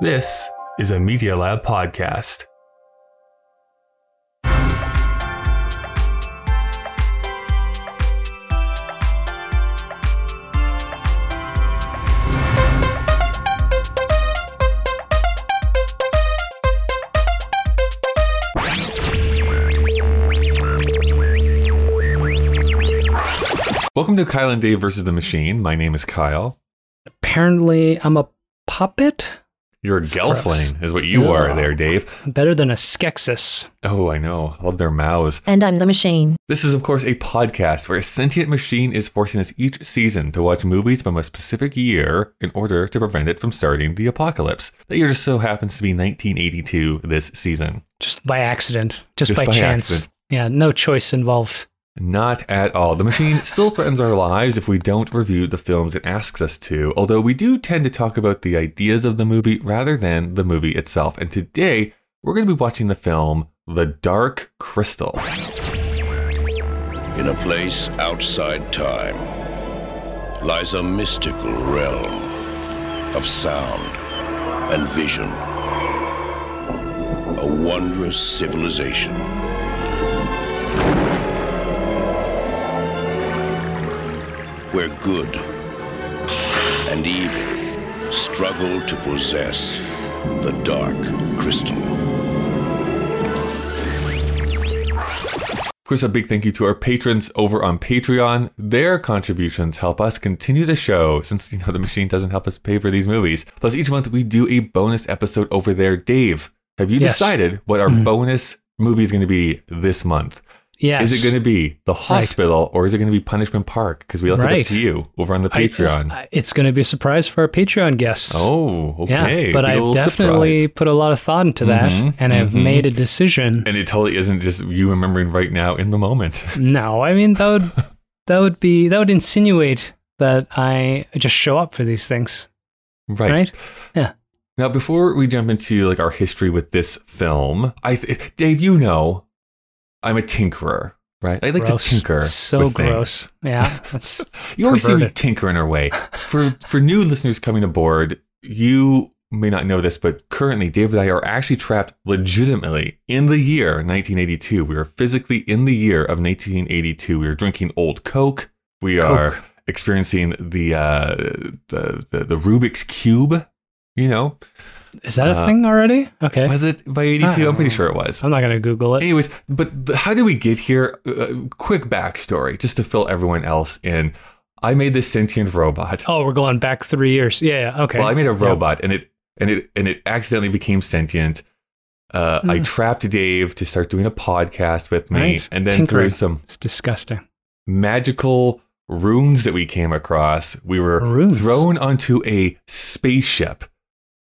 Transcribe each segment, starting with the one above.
This is a Media Lab podcast. Welcome to Kyle and Dave versus the Machine. My name is Kyle. Apparently, I'm a puppet. You're a gross. Gelfling, is what you are there, Dave. Better than a Skeksis. Oh, I know. I love their mouths. And I'm the machine. This is, of course, a podcast where a sentient machine is forcing us each season to watch movies from a specific year in order to prevent it from starting the apocalypse. That year just so happens to be 1982 this season. Just by accident. Just, Just by, by chance. accident. Yeah, no choice involved. Not at all. The machine still threatens our lives if we don't review the films it asks us to, although we do tend to talk about the ideas of the movie rather than the movie itself. And today, we're going to be watching the film The Dark Crystal. In a place outside time lies a mystical realm of sound and vision. A wondrous civilization. Where good and evil struggle to possess the dark crystal. Of course, a big thank you to our patrons over on Patreon. Their contributions help us continue the show since, you know, the machine doesn't help us pay for these movies. Plus, each month we do a bonus episode over there. Dave, have you Yes. decided what our mm-hmm. bonus movie is going to be this month? Yes. Is it going to be The Hospital or is it going to be Punishment Park? Because we left it up to you over on the Patreon. I- it's going to be a surprise for our Patreon guests. oh, okay. Yeah, but I've definitely surprise. put a lot of thought into that, Mhm, and I've mhm. made a decision. And it totally isn't just you remembering right now in the moment. No, I mean that would that would be that would insinuate that I just show up for these things, right? Right? Yeah. Now, before we jump into like our history with this film, I th- Dave, you know, I'm a tinkerer, right? I like gross. to tinker. So gross. things. Yeah, that's You always see me Perverted. tinkering our way. For for new listeners coming aboard, you may not know this, but currently David and I are actually trapped legitimately in the year 1982. We are physically in the year of 1982. We are drinking old Coke. We are experiencing the uh the, the the Rubik's cube. You know, is that a Uh, thing already? Okay, was it by 82? I'm pretty sure it was. I'm not gonna Google it. Anyways, but the, how did we get here? Uh, quick backstory, just to fill everyone else in. I made this sentient robot. Oh, we're going back three years. Yeah. Okay. Well, I made a Yep. robot, and it and it and it accidentally became sentient. Uh, I Mm. trapped Dave to start doing a podcast with me, Right. and then Tinkering. through some It's disgusting. magical runes that we came across, we were Runes? thrown onto a spaceship,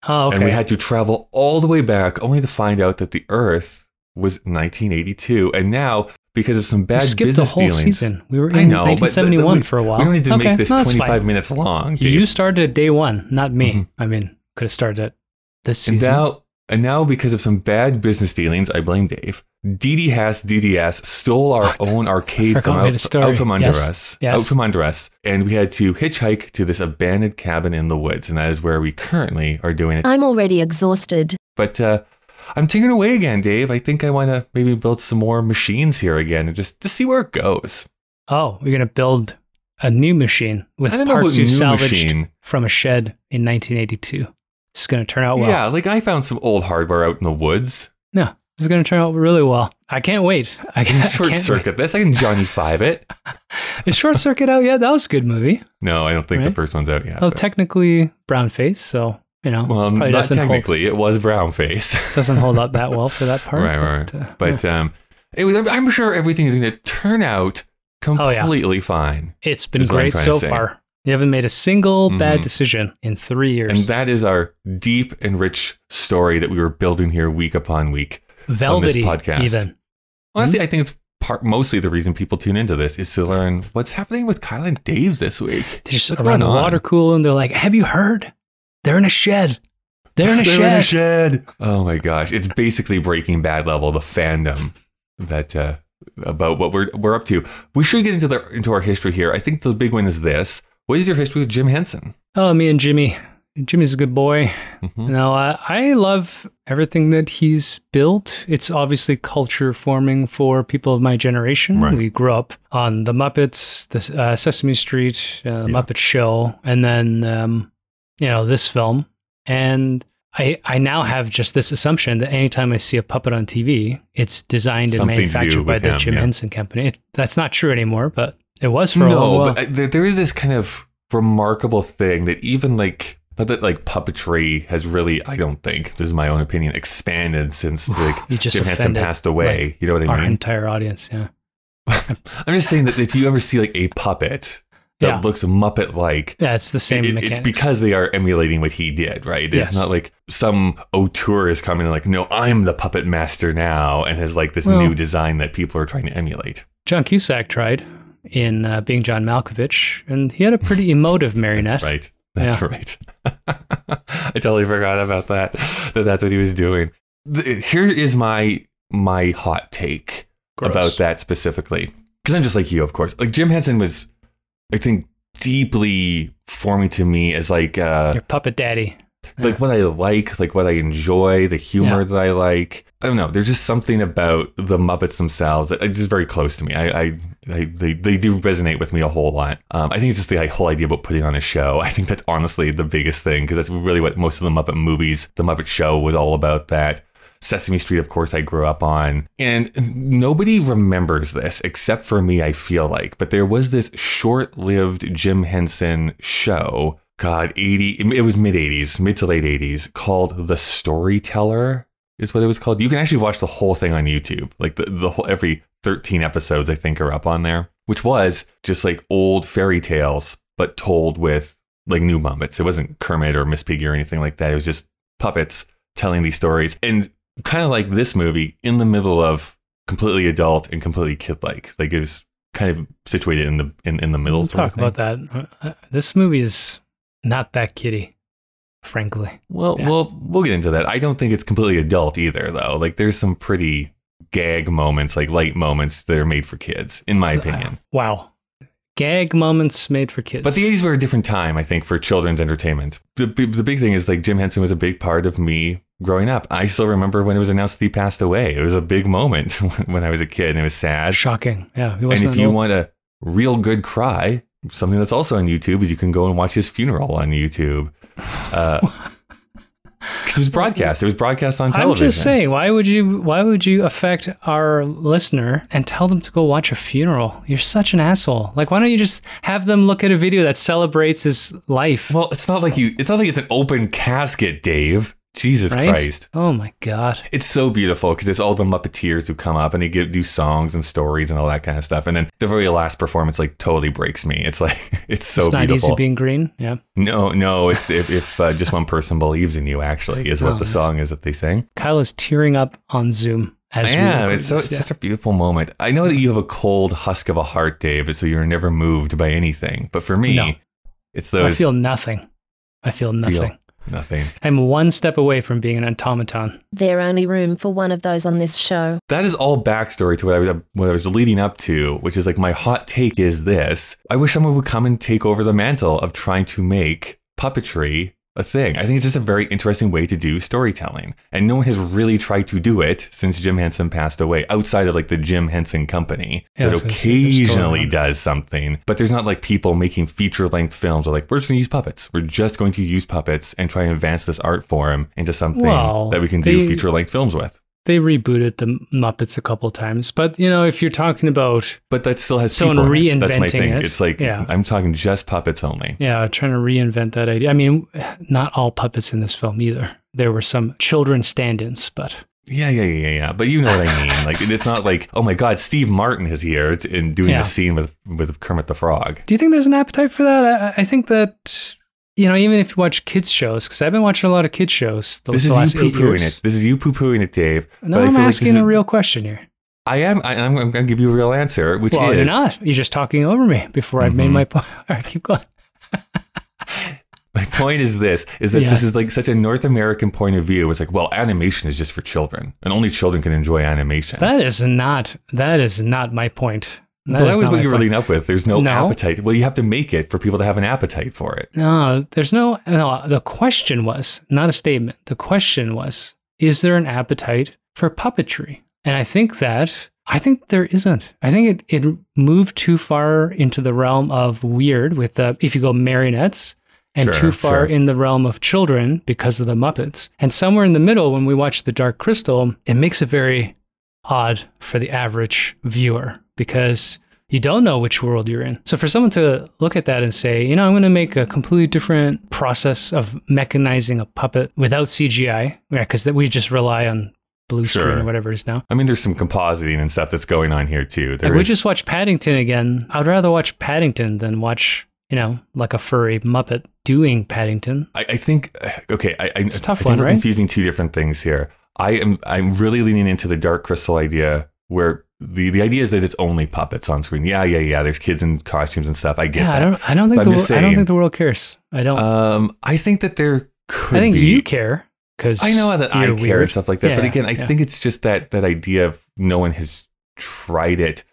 Oh, okay. and we had to travel all the way back, only to find out that the Earth was 1982, and now because of some we bad the business whole dealings. season. We were in I know, but th- th- 1971 we- for a while. We don't need to Okay, make this no, 25 fine. minutes long. Dave. You started at day one, not me. Mhm. I mean, could have started at this And season. now, and now, because of some bad business dealings, I blame Dave. DD Has DDS stole our own arcade from out, a story. out from under Yes. us, Yes. out from under us, and we had to hitchhike to this abandoned cabin in the woods, and that is where we currently are doing it. I'm already exhausted. But uh, I'm tinkering away again, Dave. I think I want to maybe build some more machines here again, and just to see where it goes. oh, you're gonna build a new machine with I don't know parts you salvaged machine. from a shed in 1982. This is gonna turn out well. yeah, like I found some old hardware out in the woods. No, this is gonna turn out really well. I can't wait. I can't, Short circuit this. I can Johnny Five it. Is Short Circuit out yet? That was a good movie. No, I don't think the first one's out yet. Well, but- technically brown face, so you know, Well, not doesn't hold, technically. It was brown face. doesn't hold up that well for that part. right, right. But, uh, But um, it was. I'm- sure everything is going to turn out Oh, yeah. completely fine, It's been is what I'm great to so far. You haven't made a single bad Mhm. decision in three years. and that is our deep and rich story that we were building here week upon week. Velvety, podcast. even. Honestly, I think it's part mostly the reason people tune into this is to learn what's happening with Kyle and Dave this week. They're just What's around the on? water cooler and they're like, "Have you heard? They're in a shed. They're in a They're shed." in a shed. Oh my gosh, it's basically Breaking Bad level, the fandom that uh, about what we're we're up to. We should get into the into our history here. I think the big one is this. What is your history with Jim Henson? Oh, me and Jimmy Jimmy's a good boy. Mhm. No, I, I love everything that he's built. It's obviously culture forming for people of my generation. Right. We grew up on the Muppets, the uh, Sesame Street, uh, the Yeah. Muppet Show, and then um, you know this film. And I I now have just this assumption that anytime I see a puppet on TV, it's designed and Something manufactured by with the Jim yeah. Henson Company. It, that's not true anymore, but it was for a no, but uh, there, there is this kind of remarkable thing that even like not that like puppetry has really, I don't think this is my own opinion, expanded since like You just Jim Henson passed away. like, you know what I Our mean? entire audience, yeah. I'm just saying that if you ever see like a puppet that Yeah. looks Muppet like. Yeah, it's the same It, it's because they are emulating what he did, right? It's Yes. not like some auteur is coming and like, no, I'm the puppet master now, and has like this Well- new design that people are trying to emulate. John Cusack tried in uh, being John Malkovich, and he had a pretty emotive marionette. That's right. That's right. I totally forgot about that. That that's what he was doing. Here is my my hot take Gross. about that specifically, because I'm just like you, of course. Like Jim Henson was, I think, deeply forming to me as like uh, Your puppet daddy. Like what I like, like what I enjoy, the humor Yeah. that I like. I don't know. There's just something about the Muppets themselves that is just very close to me. I, I, I they, they do resonate with me a whole lot. Um, I think it's just the whole idea about putting on a show. I think that's honestly the biggest thing because that's really what most of the Muppet movies, the Muppet Show, was all about. That Sesame Street, of course, I grew up on. And nobody remembers this except for me, I feel like. But there was this short lived Jim Henson show, God, 80, it was mid 80s, mid to late 80s, called The Storyteller, is what it was called. You can actually watch the whole thing on YouTube. Like the, the whole, every 13 episodes, I think, are up on there, which was just like old fairy tales, but told with like new Muppets. It wasn't Kermit or Miss Piggy or anything like that. It was just puppets telling these stories. And kind of like this movie in the middle of completely adult and completely kid-like. Like it was kind of situated in the in, in the middle. We'll talk about that. Uh, uh, this movie is not that kiddie, frankly. Well, Yeah. well, we'll get into that. I don't think it's completely adult either, though. Like there's some pretty gag moments, like light moments that are made for kids, in my uh, opinion. Wow. Gag moments made for kids. But the 80s were a different time, I think, for children's entertainment. The, the big thing is like Jim Henson was a big part of me growing up. I still remember when it was announced that he passed away. It was a big moment when I was a kid and it was sad. Shocking. Yeah. And if you old- want a real good cry, something that's also on YouTube is you can go and watch his funeral on YouTube. Uh, because it was broadcast. It was broadcast on television. I'm just saying, why would you why would you affect our listener and tell them to go watch a funeral? You're such an asshole. Like why don't you just have them look at a video that celebrates his life? Well, it's not like you. It's not like it's an open casket, Dave. Jesus right? Christ. Oh my god. It's so beautiful because it's all the Muppeteers who come up and they give, do songs and stories and all that kind of stuff. And then the very last performance like totally breaks me. It's like it's so beautiful. it's not beautiful. easy being green. Yeah. no, no, it's if, if uh, just one person believes in you. Actually, is what Oh, the nice. song is that they sing. Kyle is tearing up on Zoom as yeah, it's so it's yeah. such a beautiful moment. I know that you have a cold husk of a heart, Dave, so you're never moved by anything. But for me, No. it's those. I feel nothing. I feel nothing. Nothing. I'm one step away from being an automaton. There only room for one of those on this show. That is all backstory to what I was what I was leading up to, which is like my hot take is this: I wish someone would come and take over the mantle of trying to make puppetry a thing. I think it's just a very interesting way to do storytelling, and no one has really tried to do it since Jim Henson passed away, outside of like the Jim Henson Company Yeah, that was gonna say, there's still occasionally does something. But there's not like people making feature length films. Are like we're just going to use puppets. We're just going to use puppets and try and advance this art form into something Well, that we can do feature length films with. They rebooted the Muppets a couple times, but you know, if you're talking about But that still has Someone people in it. That's my thing. it. It's like Yeah. I'm talking just puppets only. yeah, trying to reinvent that idea. I mean, not all puppets in this film either. There were some children stand-ins, but Yeah, yeah, yeah, yeah, yeah. But you know what I mean. Like it's not like oh my god, Steve Martin is here and doing Yeah. a scene with with Kermit the Frog. do you think there's an appetite for that? I, I think that you know, even if you watch kids shows, because I've been watching a lot of kids shows. The, This the is last you poo pooing it. This is you poo pooing it, Dave. No, I'm like asking is- a real question here. I am. I, I'm, I'm going to give you a real answer, which well, is you're not. You're just talking over me before I've made Mhm. my point. All right, keep going. my point is this: is that Yeah. this is like such a North American point of view. It's like, well, animation is just for children, and only children can enjoy animation. That is not. That is not my point. That that was what you were leading up with. There's no, No. appetite. Well, you have to make it for people to have an appetite for it. No, there's no, no. The question was not a statement. The question was, is there an appetite for puppetry? And I think that, I think there isn't. I think it, it moved too far into the realm of weird with the, if you go marionettes, and Sure, too far sure. in the realm of children because of the Muppets. And somewhere in the middle, when we watch The Dark Crystal, it makes it very odd for the average viewer because you don't know which world you're in. So for someone to look at that and say, you know, I'm going to make a completely different process of mechanizing a puppet without CGI, because we just rely on blue screen or whatever it is now. I mean, there's some compositing and stuff that's going on here too. There Like we just watched Paddington again. I'd rather watch Paddington than watch, you know, like a furry Muppet doing Paddington. I, I think okay. I, I, It's tough I think one, right? confusing two different things here. I am I'm really leaning into the Dark Crystal idea, where the the idea is that it's only puppets on screen. Yeah, yeah, yeah. There's kids in costumes and stuff. I get yeah, that. I don't. I don't think But the I'm I don't think the world cares. I don't. um, I think that there could I think be. you care because I know that I care weird. and stuff like that, but again, I yeah. think it's just that that idea of no one has tried it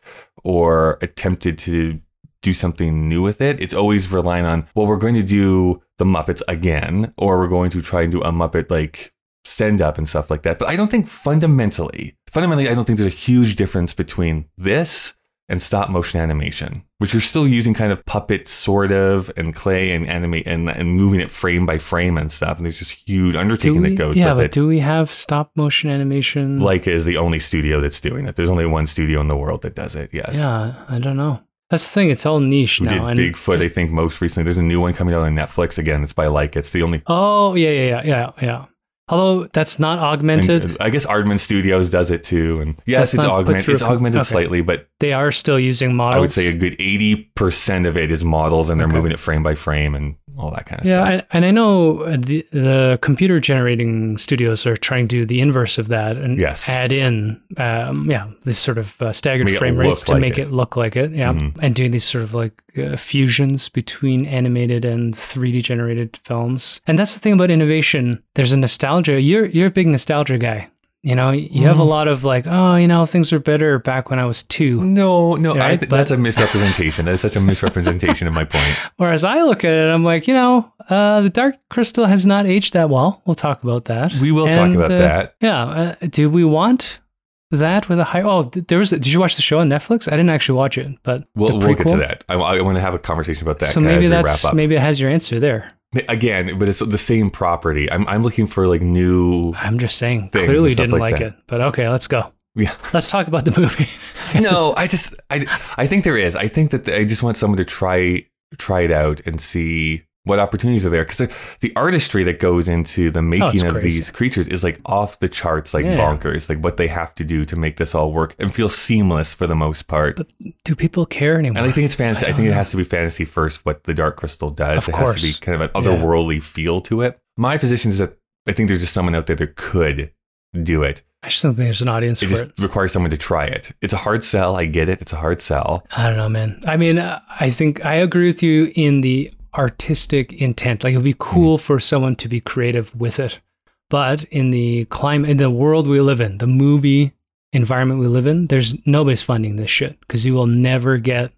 or attempted to do something new with it. It's always relying on, well, we're going to do the Muppets again, or we're going to try and do a Muppet like stand up and stuff like that. But I don't think fundamentally, fundamentally, I don't think there's a huge difference between this and stop motion animation, which you're still using kind of puppet sort of and clay and animate and, and moving it frame by frame and stuff. And there's this huge undertaking we, that goes yeah, with but it. do we have stop motion animation? Laika is the only studio that's doing it. There's only one studio in the world that does it. Yes. yeah, I don't know. That's the thing. It's all niche Who now. did and- Bigfoot? I think most recently. There's a new one coming out on Netflix again. It's by Laika. It's the only. Oh yeah, yeah, yeah, yeah, yeah. Although that's not augmented, and, uh, I guess Aardman Studios does it too. And yes, That's it's augmented. It's augmented okay. slightly, but they are still using models. I would say a good eighty percent of it is models, and they're Okay. moving it frame by frame and all that kind of Yeah, stuff. and, and I know uh, the, the computer generating studios are trying to do the inverse of that and Yes. add in, um, yeah, this sort of uh, staggered Make frame rates to like make it. it. look like it. Yeah, Mhm. and doing these sort of like uh, fusions between animated and 3D generated films. And that's the thing about innovation. There's a nostalgia. You're you're a big nostalgia guy. You know, you have a Mm. lot of like, oh, you know, things were better back when I was two. no, no, I th- but- that's a misrepresentation. That's such a misrepresentation of my point. Whereas I look at it, I'm like, you know, uh, the Dark Crystal has not aged that well. We'll talk about that. We will talk about uh, that. Yeah. Uh, do we want that with a high? Oh, there was. Did you watch the show on Netflix? I didn't actually watch it, but We'll, we'll get to that. I, I want to have a conversation about that So maybe we that's wrap up. maybe it has your answer there. Again, but it's the same property. I'm, I'm looking for like new. I'm just saying. Clearly didn't like like, it, but okay, let's go. Yeah. Let's talk about the movie. no, I just I I think there is. I think that I just want someone to try try it out and see what opportunities are there because the, the artistry that goes into the making of Oh, crazy. these creatures is like off the charts like Yeah. bonkers like what they have to do to make this all work and feel seamless for the most part but Do people care anymore? and I think it's fantasy. I, I think it has to be fantasy first. What the Dark Crystal does, Of it has to be kind of an Yeah. otherworldly feel to it. My position is that I think there's just someone out there that could do it. I just don't think there's an audience It for just it. requires someone to try it. It's a hard sell. I get it. It's a hard sell. I don't know, man. I mean, uh, I think I agree with you in the artistic intent. Like, it would be cool Hmm. for someone to be creative with it. But in the climate, in the world we live in, the movie environment we live in, there's nobody's funding this shit because you will never get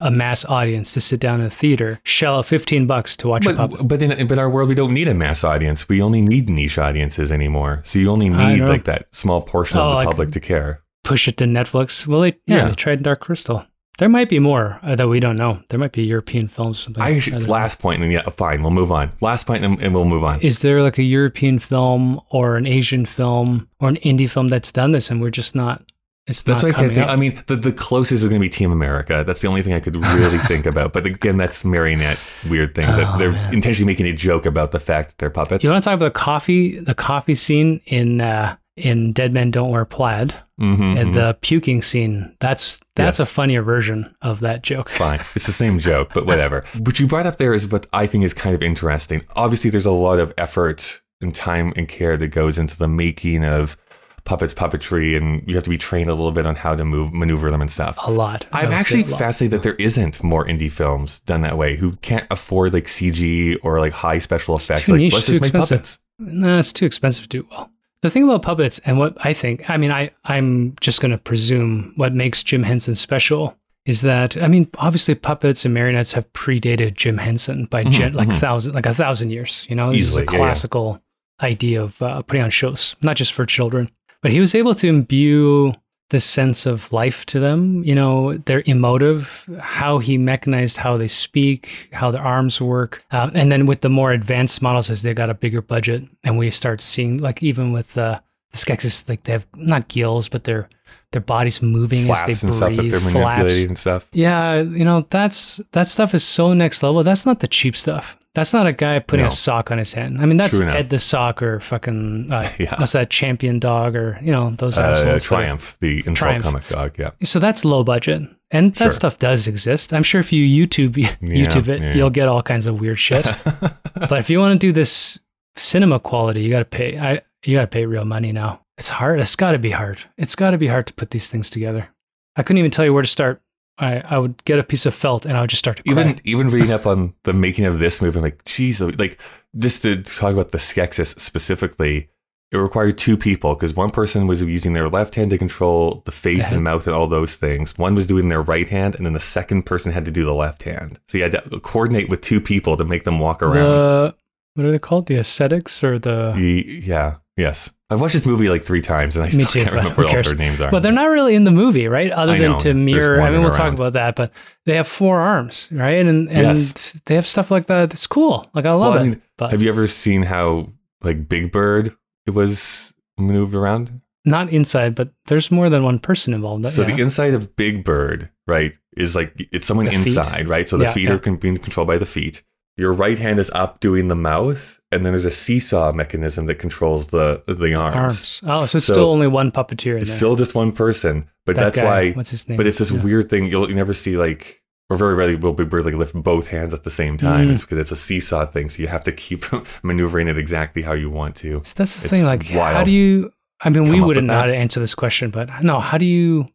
a mass audience to sit down in a theater, shell out 15 bucks to watch a puppet. But but in but our world, we don't need a mass audience. We only need niche audiences anymore. So you only need like that small portion Oh, of the like- public to care. Push it to Netflix. Well, they, yeah, Yeah. they tried Dark Crystal. There might be more uh, that we don't know. There might be European films. Or something. I I actually, don't last point, and yeah, fine, we'll move on. Last point, and, and we'll move on. is there like a European film or an Asian film or an indie film that's done this and we're just not it's That's not what I can't think. up? I mean, the, the closest is going to be Team America. That's the only thing I could really think about. But again, that's marionette weird things. that Oh, they're man. intentionally making a joke about the fact that they're puppets. you want to talk about the coffee the coffee scene in uh in Dead Men Don't Wear Plaid Mhm, and mhm. the puking scene that's that's Yes. a funnier version of that joke Fine. It's the same joke, but whatever. What you brought up there is what I think is kind of interesting. Obviously, there's a lot of effort and time and care that goes into the making of puppets, puppetry, and you have to be trained a little bit on how to move, maneuver them and stuff. a lot I'm actually lot. fascinated that there isn't more indie films done that way who can't afford like CG or like high special effects. too Like, niche, let's too just make expensive. puppets. no it's too expensive to do well the thing about puppets and what I think I mean I I'm just going to presume what makes Jim Henson special is that I mean, obviously puppets and marionettes have predated Jim Henson by gen- like mhm. thousand like a thousand years. You know, this Easily, is a yeah, yeah. classical idea of uh, putting on shows, not just for children. But he was able to imbue this sense of life to them. You know, they're emotive, how he mechanized how they speak, how their arms work, um, and then with the more advanced models as they got a bigger budget, and we start seeing like even with uh, the Skeksis, like they have not gills, but their their bodies moving Flaps as they and stuff that they're flaps. manipulating and stuff. Yeah, you know that's that stuff is so next level. That's not the cheap stuff. That's not a guy putting No. a sock on his hand. I mean, that's. Ed the sock or fucking uh, Yeah. what's that champion dog or you know those Uh, assholes. are- Triumph, the insult Triumph. comic dog. Yeah. So that's low budget, and that Sure. stuff does exist. I'm sure if you YouTube YouTube it, yeah. you'll get all kinds of weird shit. but if you want to do this cinema quality, you got to pay. I you got to pay real money now. It's hard. It's got to be hard. It's got to be hard to put these things together. I couldn't even tell you where to start. I, I would get a piece of felt and I would just start to cry. even even reading up on the making of this movie, I'm like, geez, like just to talk about the Skeksis specifically, it required two people because one person was using their left hand to control the face and mouth and all those things. One was doing their right hand, and then the second person had to do the left hand. So you had to coordinate with two people to make them walk around. the what are they called? The ascetics or the? Ye- yeah, yes. I've watched this movie like three times, and I still too, can't remember what all their names are. But they're not really in the movie, right? Other than to mirror. I mean, we'll talk about that, but they have four arms, right? And and Yes. they have stuff like that. It's cool. Like I love Well, I it. but Have you ever seen how like Big Bird it was moved around? not inside, but there's more than one person involved. So yeah. the inside of Big Bird, right, is like it's someone The feet? inside, right? So the Yeah, feet yeah. are con- being controlled by the feet. Your right hand is up doing the mouth, and then there's a seesaw mechanism that controls the the arms. arms. Oh, so it's So still only one puppeteer It's there. still just one person, but That that's guy, why. What's his name? But it's this Yeah. weird thing you'll you never see like, or very rarely will Bird like lift both hands at the same time. Mm. It's because it's a seesaw thing, so you have to keep maneuvering it exactly how you want to. So that's the It's thing. Like, how do you? I mean, we wouldn't know how to answer this question, but no, how do you?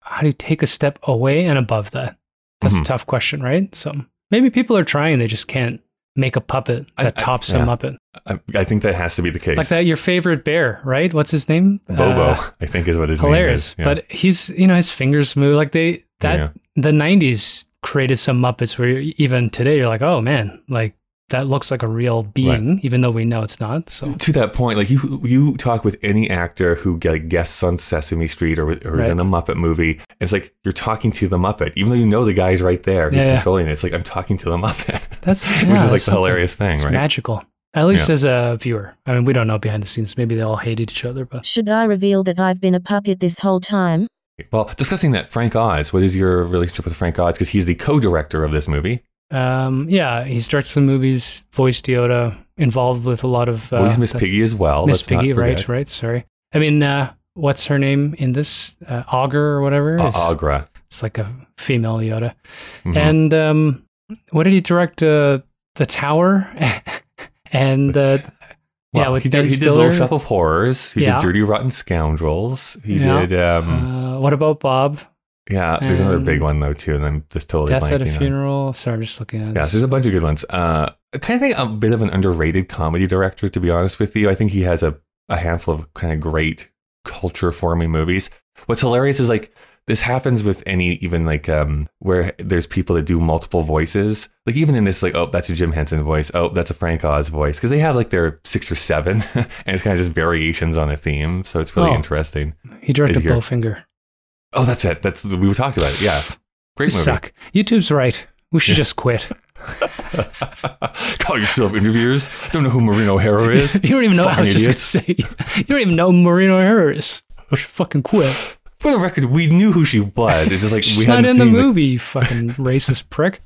How do you take a step away and above that? That's Mhm. a tough question, right? So maybe people are trying; they just can't make a puppet that I- tops yeah. a Muppet. I, I think that has to be the case. Like that, your favorite bear, right? What's his name? Bobo, Uh, I think is what his hilarious. name is. Yeah. But he's, you know, his fingers move like they that Yeah. the '90s created some Muppets where even today you're like, oh man, like that looks like a real being, even though we know it's not. So to that point, like you, you talk with any actor who like guests on Sesame Street or, or is in a Muppet movie. It's like you're talking to the Muppet, even though you know the guy's right there. He's Yeah, yeah. controlling it. It's like I'm talking to the Muppet, that's which is like the hilarious thing, It's right? magical. At least Yeah. as a viewer. I mean, we don't know behind the scenes. Maybe they all hated each other, but Should I reveal that I've been a puppet this whole time? Well, discussing that, Frank Oz. What is your relationship with Frank Oz? Because he's the co-director of this movie. Um, yeah, he's directed some movies, voiced Yoda, involved with a lot of uh, Voice Miss Piggy as well. Miss Piggy, right? Right. Sorry. I mean, uh, what's her name in this? Uh, Augur or whatever. Uh, It's- Aughra. It's like a female Yoda. Mhm. And um, what did he direct? Uh, the Tower. and uh, yeah, with he Ben did, he did Little Shop of Horrors. He Yeah. did Dirty Rotten Scoundrels. He Yeah. did. Um, uh, what about Bob? Yeah, there's another big one though too, and I'm just totally Death at a blanking on- Funeral. Sorry, I'm just looking at. Yeah, this. there's a bunch of good ones. Uh, I kind of think a bit of an underrated comedy director, to be honest with you. I think he has a, a handful of kind of great culture forming movies. What's hilarious is like this happens with any even like um where there's people that do multiple voices. Like even in this, like oh that's a Jim Henson voice, oh that's a Frank Oz voice, because they have like their six or seven, and it's kind of just variations on a theme. So it's really Oh. interesting. he directed Bowfinger. Oh, that's it. That's we talked about it. Yeah, We great movie. suck. YouTube's right. We should just quit. Call yourself interviewers. Don't know who Maureen O'Hara is. you don't even know. I was idiots. just gonna say. You don't even know Maureen O'Hara is. We should fucking quit. For the record, we knew who she was. It's just like She's we not in the movie. You fucking racist prick.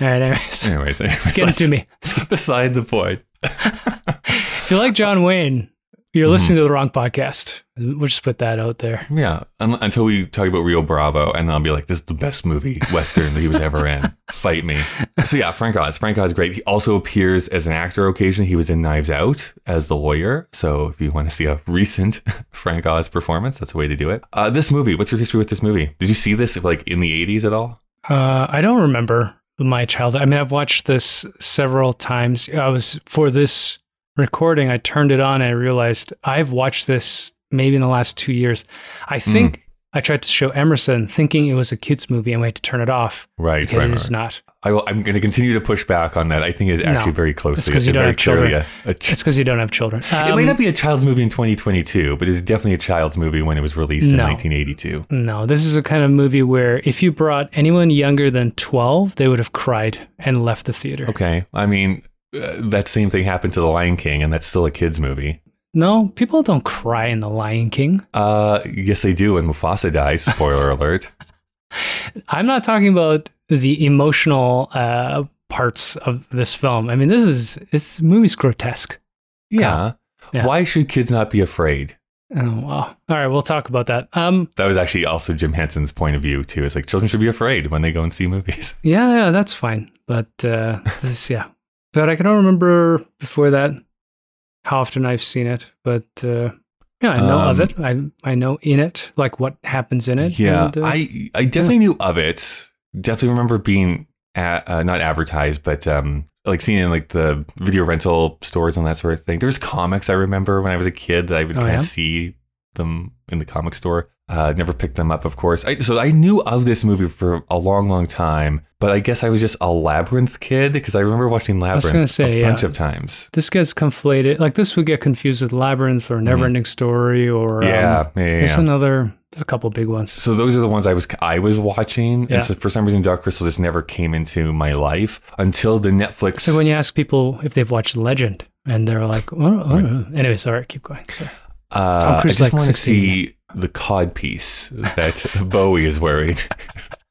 All right, anyways, Anyways, anyways let's get to me. Beside the point. If you like John Wayne, you're Mm-hmm. listening to the wrong podcast. We'll just put that out there. Yeah, un- until we talk about Rio Bravo, and then I'll be like, "This is the best movie western that he was ever in." Fight me. So yeah, Frank Oz. Frank Oz is great. He also appears as an actor occasionally. He was in Knives Out as the lawyer. So if you want to see a recent Frank Oz performance, that's a way to do it. Uh, this movie. What's your history with this movie? Did you see this like in the '80s at all? Uh, I don't remember my childhood. I mean, I've watched this several times. I was for this recording. I turned it on and I realized I've watched this maybe in the last two years. I Hmm. think I tried to show Emerson thinking it was a kids movie and we had to turn it off Right, because right, it's right. not. I will, I'm going to continue to push back on that. I think it's actually No, very closely. 'cause you don't very have children. a- a ch- It's because you don't have children. it may Um, not be a child's movie in 2022, but it's definitely a child's movie when it was released in 1982. No, this is a kind of movie where if you brought anyone younger than 12, they would have cried and left the theater. Okay, I mean uh, that same thing happened to The Lion King, and that's still a kids movie. No, people don't cry in The Lion King. Uh, yes, they do when Mufasa dies. Spoiler alert. I'm not talking about the emotional uh, parts of this film. I mean, this is this movie's grotesque. Yeah. Yeah. Why should kids not be afraid? Oh wow! All right, we'll talk about that. Um, That was actually also Jim Henson's point of view too. It's like children should be afraid when they go and see movies. yeah, yeah, that's fine. But uh, this, yeah, but I can remember before that how often I've seen it. But uh, yeah, I know of Um, it. I I know in it, like what happens in it. Yeah, and, uh, I I definitely knew of it. Definitely remember being at, uh, not advertised, but um, like seeing it in like the video rental stores and that sort of thing. There's comics I remember when I was a kid that I would Oh, kind yeah? of see them in the comic store. Uh, never picked them up, of course. I, so I knew of this movie for a long, long time, but I guess I was just a Labyrinth kid because I remember watching Labyrinth say, a yeah. bunch of times. this gets conflated. Like this would get confused with Labyrinth or Neverending Story or um, Mm-hmm. Yeah, yeah, yeah. There's another. There's a couple big ones. So those are the ones I was I was watching, Yeah. and so for some reason, Dark Crystal just never came into my life until the Netflix. So when you ask people if they've watched Legend, and they're like, oh, oh, oh. anyway, sorry, keep going. Sorry. uh, Tom I Cruise just like want to see the cod piece that Bowie is wearing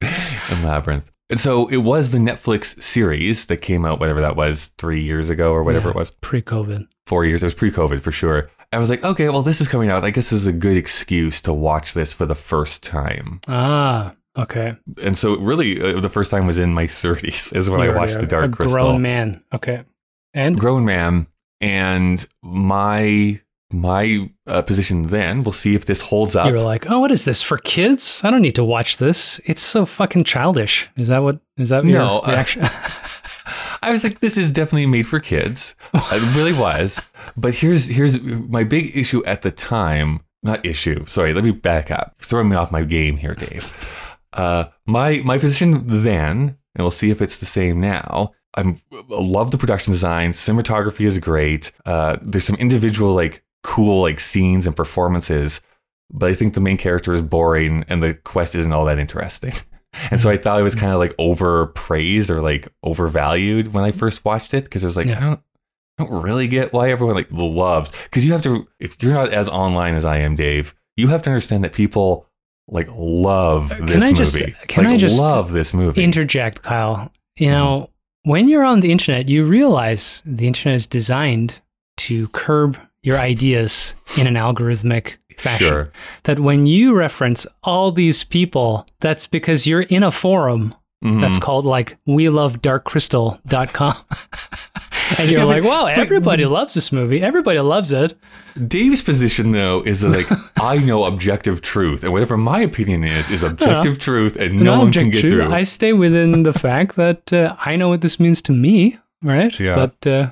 in Labyrinth. And so it was the Netflix series that came out, whatever that was, three years ago or whatever Yeah, it was, Pre-COVID. four years. It was pre-COVID for sure. I was like, okay, well, this is coming out. I guess this is a good excuse to watch this for the first time. Ah, okay. And so, really, uh, the first time was in my 30s, is when You I watched The Dark a Crystal. grown man. Okay. And grown man and my my uh, position then we'll see if this holds up you were like, oh, what is this for kids? I don't need to watch this. It's so fucking childish. Is that what? Is that your No, uh, reaction? i was like this is definitely made for kids it really was but here's here's my big issue at the time not issue sorry let me back up throwing me off my game here dave uh my my position then and we'll see if it's the same now I'm, I love the production design. Cinematography is great. Uh, there's some individual like cool like scenes and performances, but I think the main character is boring and the quest isn't all that interesting. And so I mm-hmm. thought it was mm-hmm. kind of like overpraised or like overvalued when I first watched it because it was like Yeah. I don't, I don't really get why everyone like loves because you have to if you're not as online as I am, Dave, you have to understand that people like love uh, Can this I movie. just- can like, I just love this movie? Interject, Kyle. You Mm-hmm. know, when you're on the internet, you realize the internet is designed to curb your ideas in an algorithmic fashion. Sure. That when you reference all these people, that's because you're in a forum Mhm. that's called like we love darkcrystal.com. and you're Yeah, like, wow, but- everybody loves this movie. Everybody loves it. Dave's position though is that like I know objective truth, and whatever my opinion is is objective truth, and no Not one can get to- through. I stay within the fact that uh, I know what this means to me, right? Yeah. But uh,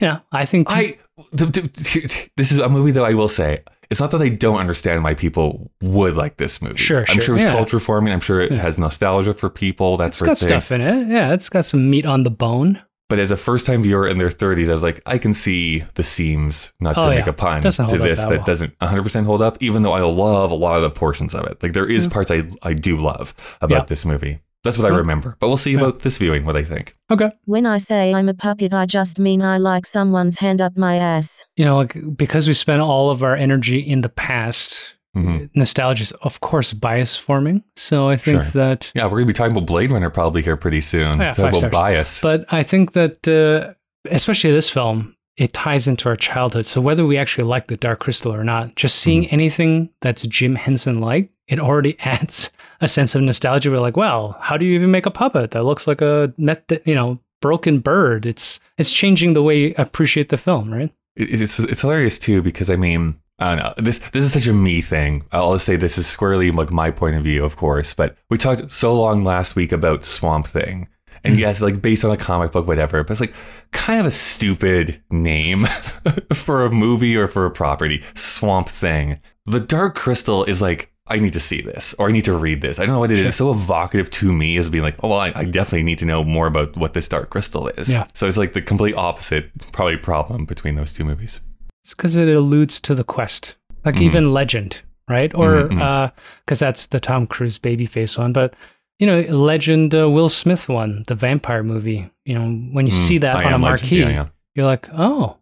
yeah, I think I th- th- this is a movie though I will say it's not that I don't understand why people would like this movie. Sure, sure. I'm sure, it's yeah. culture forming. I'm sure it has nostalgia for people. That it's sort got thing. stuff in it. Yeah, it's got some meat on the bone. But as a first time viewer in their 30s, I was like, I can see the seams, not to Oh, make yeah. a pun, to this that that well. doesn't 100% hold up, even though I love a lot of the portions of it. Like there is parts I, I do love about Yeah. this movie. That's what I remember. But we'll see Yeah. about this viewing, what I think. Okay. When I say I'm a puppet, I just mean I like someone's hand up my ass. You know, like because we spent all of our energy in the past, Mhm. nostalgia is of course bias forming. So I think Sure. that Yeah, we're going to be talking about Blade Runner probably here pretty soon. Oh, yeah, Talk five about stars. bias. But I think that, uh, especially this film, it ties into our childhood. So whether we actually like the Dark Crystal or not, just seeing Mm-hmm. anything that's Jim Henson like, it already adds a sense of nostalgia. We're like, well, how do you even make a puppet that looks like a net, you know, broken bird? It's it's changing the way you appreciate the film, right? It- it's it's hilarious too because I mean I don't know this this is such a me thing. I'll just say this is squarely like my point of view, of course. But we talked so long last week about Swamp Thing, and mm-hmm. yes, like based on a comic book, whatever. But it's like kind of a stupid name for a movie or for a property. Swamp Thing. The Dark Crystal is like, I need to see this or I need to read this. I don't know what it is. It's so evocative to me as being like, oh, well, I, I definitely need to know more about what this Dark Crystal is. Yeah. So it's like the complete opposite, probably problem between those two movies. It's because it alludes to the quest, like Mhm. even Legend, right? Or Mhm, mhm. because that's the Tom Cruise babyface one, but you know, Legend uh, Will Smith one, the vampire movie. You know, when you Mm, see that I on a marquee, Yeah, yeah. you're like, oh,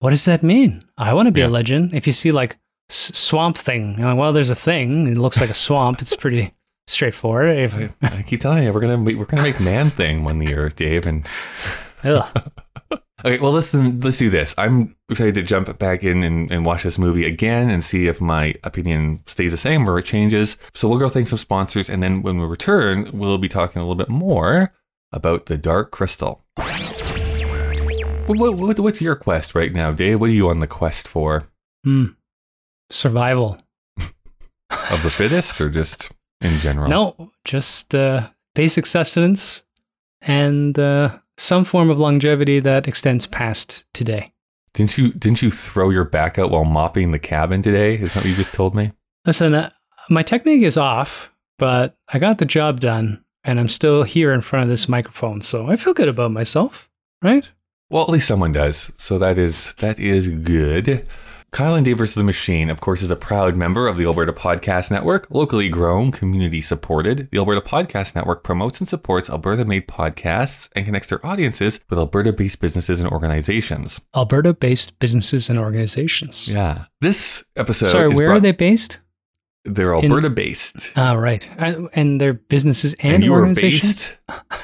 what does that mean? I want to be Yeah. a legend. If you see like s- swamp thing, you're like, well, there's a thing. It looks like a swamp. it's pretty straightforward. I, I keep telling you, we're gonna we're gonna make Man Thing one year, Dave. And okay, well, listen, let's do this. I'm excited to jump back in and, and watch this movie again and see if my opinion stays the same or it changes. So we'll go thank some sponsors, and then when we return, we'll be talking a little bit more about the Dark Crystal. What, what, what's your quest right now, Dave? What are you on the quest for? Hmm. Survival. Of the fittest, or just in general? No, just uh, basic sustenance and uh, some form of longevity that extends past today. Didn't you didn't you throw your back out while mopping the cabin today? Isn't that what you just told me? Listen, uh, my technique is off, but I got the job done and I'm still here in front of this microphone. So I feel good about myself, right? Well, at least someone does. So that is that is good. Kyle and Dave versus the Machine, of course, is a proud member of the Alberta Podcast Network, locally grown, community supported. The Alberta Podcast Network promotes and supports Alberta made podcasts and connects their audiences with Alberta based businesses and organizations. Alberta based businesses and organizations. Yeah. This episode Sorry, where brought- are they based? They're Alberta based. Ah, right. And they're businesses and, and you are based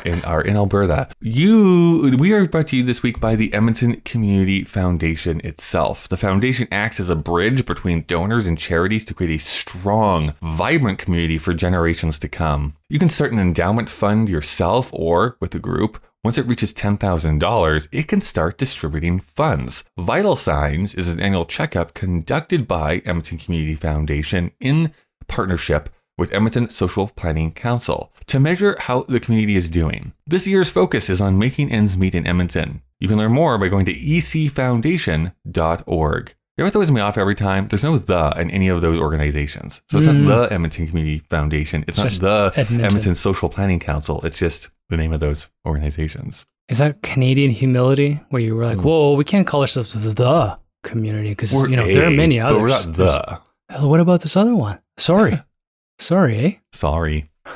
and are in Alberta. You, we are brought to you this week by the Edmonton Community Foundation itself. The foundation acts as a bridge between donors and charities to create a strong, vibrant community for generations to come. You can start an endowment fund yourself or with a group. Once it reaches $10,000, it can start distributing funds. Vital Signs is an annual checkup conducted by Edmonton Community Foundation in partnership with Edmonton Social Planning Council to measure how the community is doing. This year's focus is on making ends meet in Edmonton. You can learn more by going to ecfoundation.org. You know what throws me off every time? There's no the in any of those organizations. So it's Mm. not the Edmonton Community Foundation. It's, It's not the Edmonton. Edmonton. Social Planning Council. It's just the name of those organizations. Is that Canadian humility where you were like, whoa, we can't call ourselves the community because, you know, there are many others. But we're not the. Hell, What about this other one? Sorry. Sorry, eh? Sorry.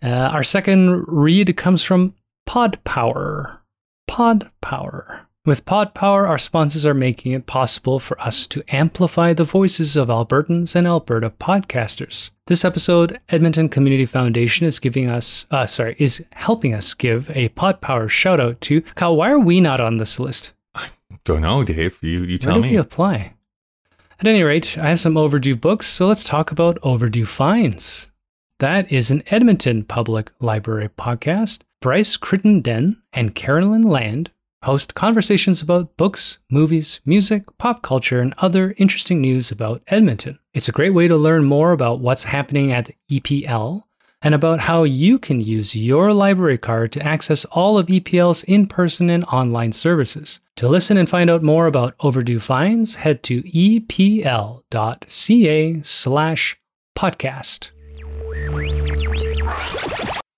Uh, our second read comes from Pod Power. Pod Power. With Pod Power, our sponsors are making it possible for us to amplify the voices of Albertans and Alberta podcasters. This episode, Edmonton Community Foundation is giving us, uh, sorry, is helping us give a Pod Power shout out to Kyle. Why are we not on this list? I don't know, Dave. You you Where tell do me. we apply? At any rate, I have some overdue books, so let's talk about overdue fines. That is an Edmonton Public Library podcast. Bryce Crittenden and Carolyn Land host conversations about books, movies, music, pop culture, and other interesting news about Edmonton. It's a great way to learn more about what's happening at EPL and about how you can use your library card to access all of EPL's in person and online services. To listen and find out more about overdue fines, head to epl.ca slash podcast.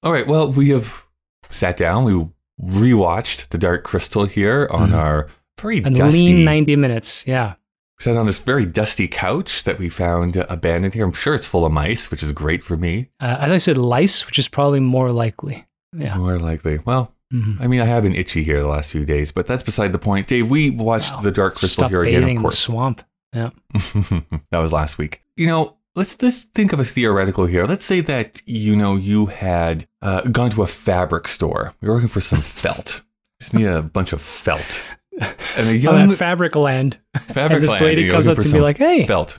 All right. Well, we have sat down. We rewatched The Dark Crystal here on Mhm. our very A dusty. lean 90 minutes. Yeah. sat on this very dusty couch that we found abandoned here. I'm sure it's full of mice, which is great for me. Uh, I thought I said lice, which is probably more likely. Yeah. More likely. Well, Mhm. I mean, I have been itchy here the last few days, but that's beside the point. Dave, we watched Wow. The Dark Crystal Stop here again, in of the course. swamp. Yeah. that was last week. You know, let's let's think of a theoretical here. Let's say that you know you had uh, gone to a fabric store. You're looking for some felt. Just need a bunch of felt. And a young that Fabricland. fabric and this land, lady comes up to me like, hey, felt.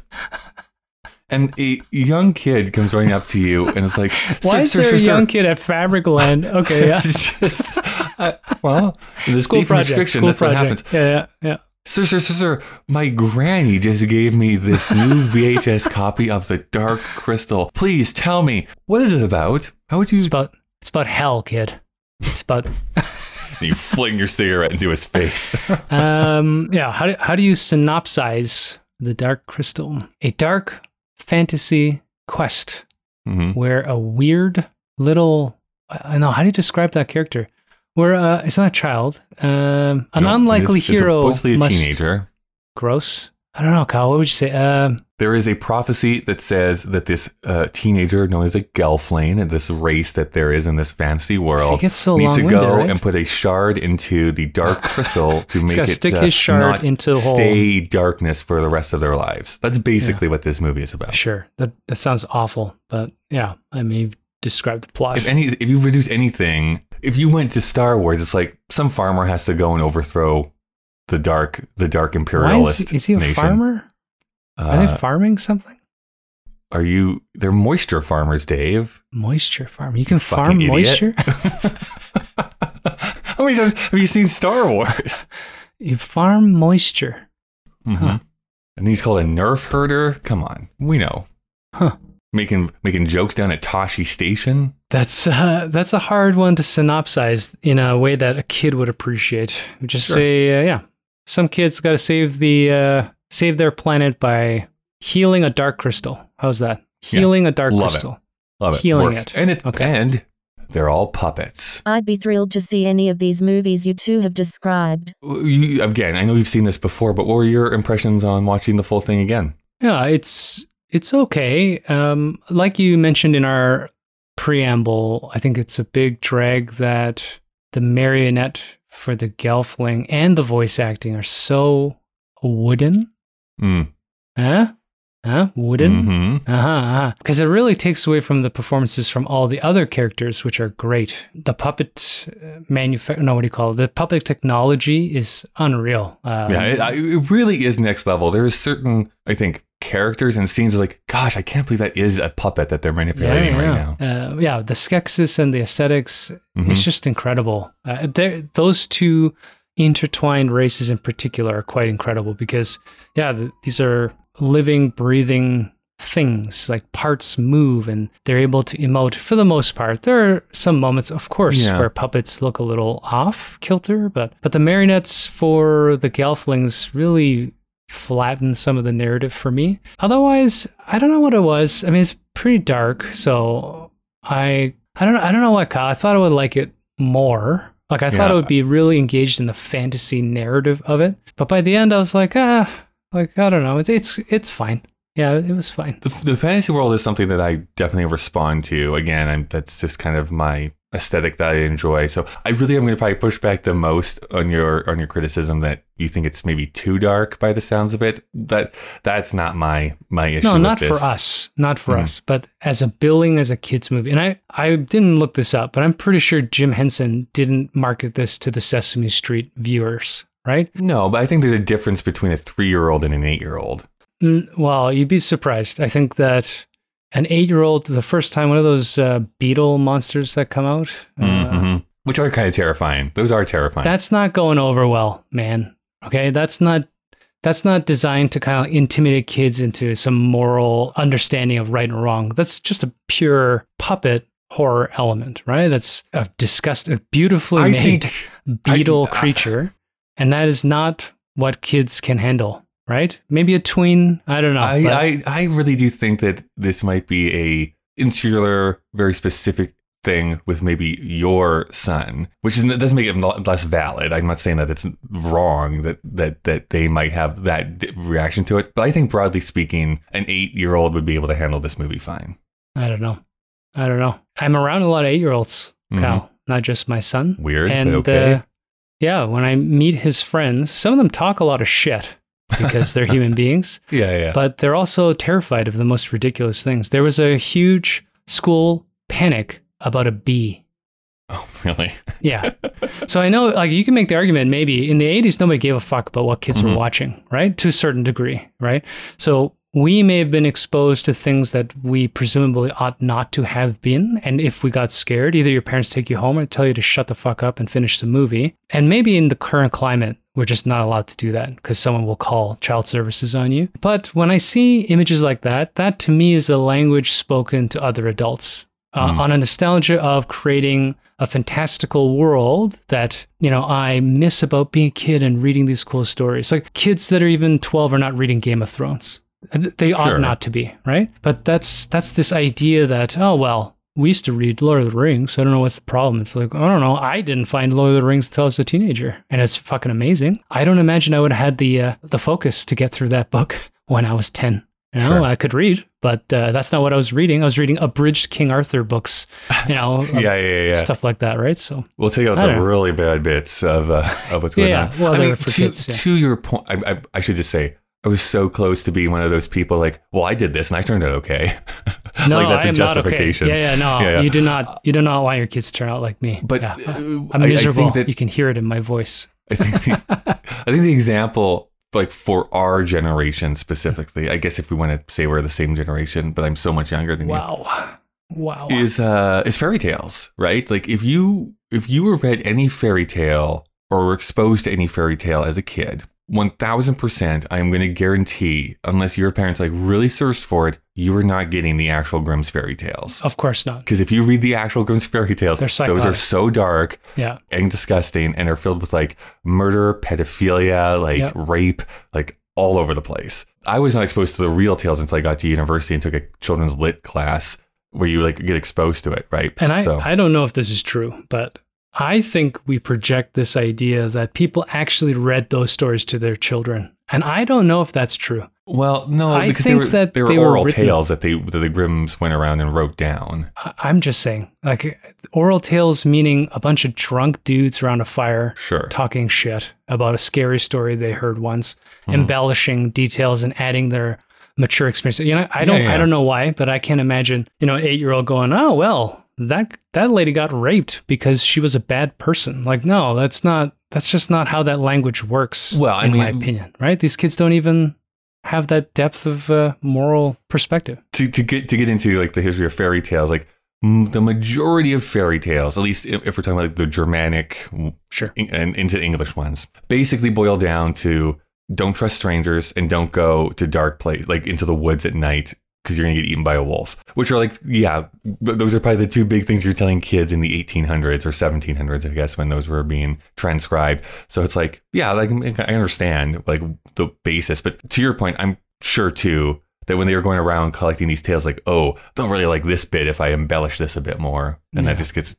And a young kid comes running up to you and is like, why is sir, there sir, a sir." young kid at Fabricland? Okay, yeah. It's just, uh, well, in this School deep project. School that's what project. happens. Yeah, yeah, yeah. Sir, sir, sir, sir, my granny just gave me this new VHS copy of The Dark Crystal. Please tell me, what is it about? How would you. It's about it's about hell, kid. It's about you fling your cigarette into his face. um yeah. How do how do you synopsize The Dark Crystal, a dark fantasy quest hmm where a weird little I don't know how do you describe that character? Where uh, it's not a child, um, an unlikely hero, It's mostly a must- teenager. Gross. I don't know, Kyle. What would you say? Um, There is a prophecy that says that this uh, teenager known as a Gelfling, and this race that there is in this fantasy world, so needs to go right? and put a shard into the dark crystal to make it stick uh, his shard not into the hole. stay darkness for the rest of their lives. That's basically what this movie is about. sure, that that sounds awful, but yeah, I mean, you've described the plot. If any, if you reduce anything, if you went to Star Wars, it's like some farmer has to go and overthrow the dark, the dark imperialist is, is he a nation. farmer? Are Uh, they farming something? are you? They're moisture farmers, Dave. Moisture farm. You can fucking farm moisture. How many times have you seen Star Wars? you farm moisture. Mhm. And he's called a nerf herder. Come on, we know. Huh. Making making jokes down at Tosche Station. That's uh, that's a hard one to synopsize in a way that a kid would appreciate. Just Sure. say, uh, yeah, some kids got to save the uh, save their planet by healing a dark crystal. How's that? Yeah. Healing a dark Love it. crystal. Love it. Healing Works. it. And it Okay. and they're all puppets. I'd be thrilled to see any of these movies you two have described. You, again, I know you've seen this before, but what were your impressions on watching the full thing again? Yeah, it's it's okay. Um, like you mentioned in our preamble, I think it's a big drag that the marionette for the Gelfling and the voice acting are so wooden. Mm. Huh? Huh? Wooden? hmm Uh huh. Uh-huh. Because it really takes away from the performances from all the other characters, which are great. The puppet manufacture, no, what do you call it? The puppet technology is unreal. Um, Yeah, it, I- it really is next level. There is certain, I think, characters and scenes like, gosh, I can't believe that is a puppet that they're manipulating right now. Uh, yeah, the skeksis and the mystics, Mhm. it's just incredible. Uh, those two intertwined races in particular are quite incredible because, yeah, th these are living, breathing things. Like parts move and they're able to emote for the most part. There are some moments, of course, Yeah. where puppets look a little off kilter, but but the marionettes for the Gelflings really flatten some of the narrative for me. Otherwise, I don't know what it was. I mean, it's pretty dark, so I I don't know I don't know what Kyle. I thought I would like it more. Like I thought Yeah. I would be really engaged in the fantasy narrative of it, but by the end I was like, ah, like I don't know. It's it's it's fine. Yeah, it was fine. The, the fantasy world is something that I definitely respond to. Again, I'm, that's just kind of my aesthetic that I enjoy. So I really am going to probably push back the most on your on your criticism that you think it's maybe too dark by the sounds of it. That that's not my my issue. No, not for us. Not for Mhm. us. But as a billing as a kids movie, and I I didn't look this up, but I'm pretty sure Jim Henson didn't market this to the Sesame Street viewers, right? No, but I think there's a difference between a three year old and an eight year old. Mm, Well, you'd be surprised. I think that an eight-year-old, the first time one of those uh, beetle monsters that come out, uh, Mhm. Which are kind of terrifying. Those are terrifying. that's not going over well, man. Okay, that's not that's not designed to kind of intimidate kids into some moral understanding of right and wrong. That's just a pure puppet horror element, right? That's a disgust, a beautifully I made think beetle I- creature, and that is not what kids can handle, right? Maybe a tween, I don't know. I, but- I, I really do think that this might be a insular, very specific thing with maybe your son, which is, doesn't make it less valid. I'm not saying that it's wrong that that that they might have that reaction to it, but I think broadly speaking, an eight year old would be able to handle this movie fine. I don't know. I don't know. I'm around a lot of eight year olds, Mhm. Not just my son. Weird, And but okay. uh, yeah, when I meet his friends, some of them talk a lot of shit because they're human beings, yeah, yeah. but they're also terrified of the most ridiculous things. There was a huge school panic about a bee. oh, really? Yeah. so I know, like, you can make the argument maybe in the 80s, nobody gave a fuck about what kids were Mhm. watching, right? To a certain degree, right? So we may have been exposed to things that we presumably ought not to have been. And if we got scared, either your parents take you home or tell you to shut the fuck up and finish the movie. And maybe in the current climate, we're just not allowed to do that because someone will call child services on you. But when I see images like that, that to me is a language spoken to other adults uh, Mm. on a nostalgia of creating a fantastical world that, you know, I miss about being a kid and reading these cool stories. Like kids that are even 12 are not reading Game of Thrones. And They ought Sure. not to be, right? But that's that's this idea that, oh well, we used to read Lord of the Rings. I don't know what's the problem. It's like, I don't know. I didn't find Lord of the Rings until I was a teenager. And it's fucking amazing. I don't imagine I would have had the uh, the focus to get through that book when I was 10. You know, Sure. I could read, but uh, that's not what I was reading. I was reading abridged King Arthur books, you know, Yeah, yeah, yeah. yeah. stuff like that, right? So We'll take out the know. really bad bits of uh, of what's going Yeah, on. well, I mean, to, kids, yeah. to your point, I, I, I should just say I was so close to being one of those people. Like, well, I did this and I turned out okay. no, like that's I a justification. Not okay. Yeah, yeah, no, Yeah, yeah. you do not, you do not want your kids to turn out like me. But yeah. uh, I'm I- I miserable. think that- you can hear it in my voice. I think the, I think the example like for our generation specifically, I guess if we want to say we're the same generation, but I'm so much younger than you. Wow, wow. is uh is fairy tales, right? Like if you if you were read any fairy tale or were exposed to any fairy tale as a kid, one thousand percent I am gonna guarantee, unless your parents like really searched for it, you are not getting the actual Grimm's fairy tales. of course not. Because if you read the actual Grimm's fairy tales, those are so dark Yeah, and disgusting and are filled with like murder, pedophilia, like Yep. rape, like all over the place. I was not exposed to the real tales until I got to university and took a children's lit class where you like get exposed to it, right? and I, so, I don't know if this is true, but I think we project this idea that people actually read those stories to their children, and I don't know if that's true. well, no, I because think they were, that they were they oral written- tales that they that the Grimms went around and wrote down. I'm just saying, like oral tales meaning a bunch of drunk dudes around a fire Sure. talking shit about a scary story they heard once, Mhm. embellishing details and adding their mature experience. You know, I don't, yeah. I don't know why, but I can't imagine, you know, an eight year old going, "Oh well, that that lady got raped because she was a bad person." Like, no, that's not. That's just not how that language works. Well, I in my opinion, right? These kids don't even have that depth of uh, moral perspective. to, to get to get into like the history of fairy tales, like m- the majority of fairy tales, at least if, if we're talking about like, the Germanic Sure. in- and into English ones, basically boil down to don't trust strangers and don't go to dark place like into the woods at night because you're gonna get eaten by a wolf. Which are like, yeah, those are probably the two big things you're telling kids in the 1800s or 1700s, I guess, when those were being transcribed. So it's like, yeah, like I understand like the basis, but to your point, I'm sure too that when they were going around collecting these tales, like, oh, they'll really like this bit if I embellish this a bit more, and Yeah. that just gets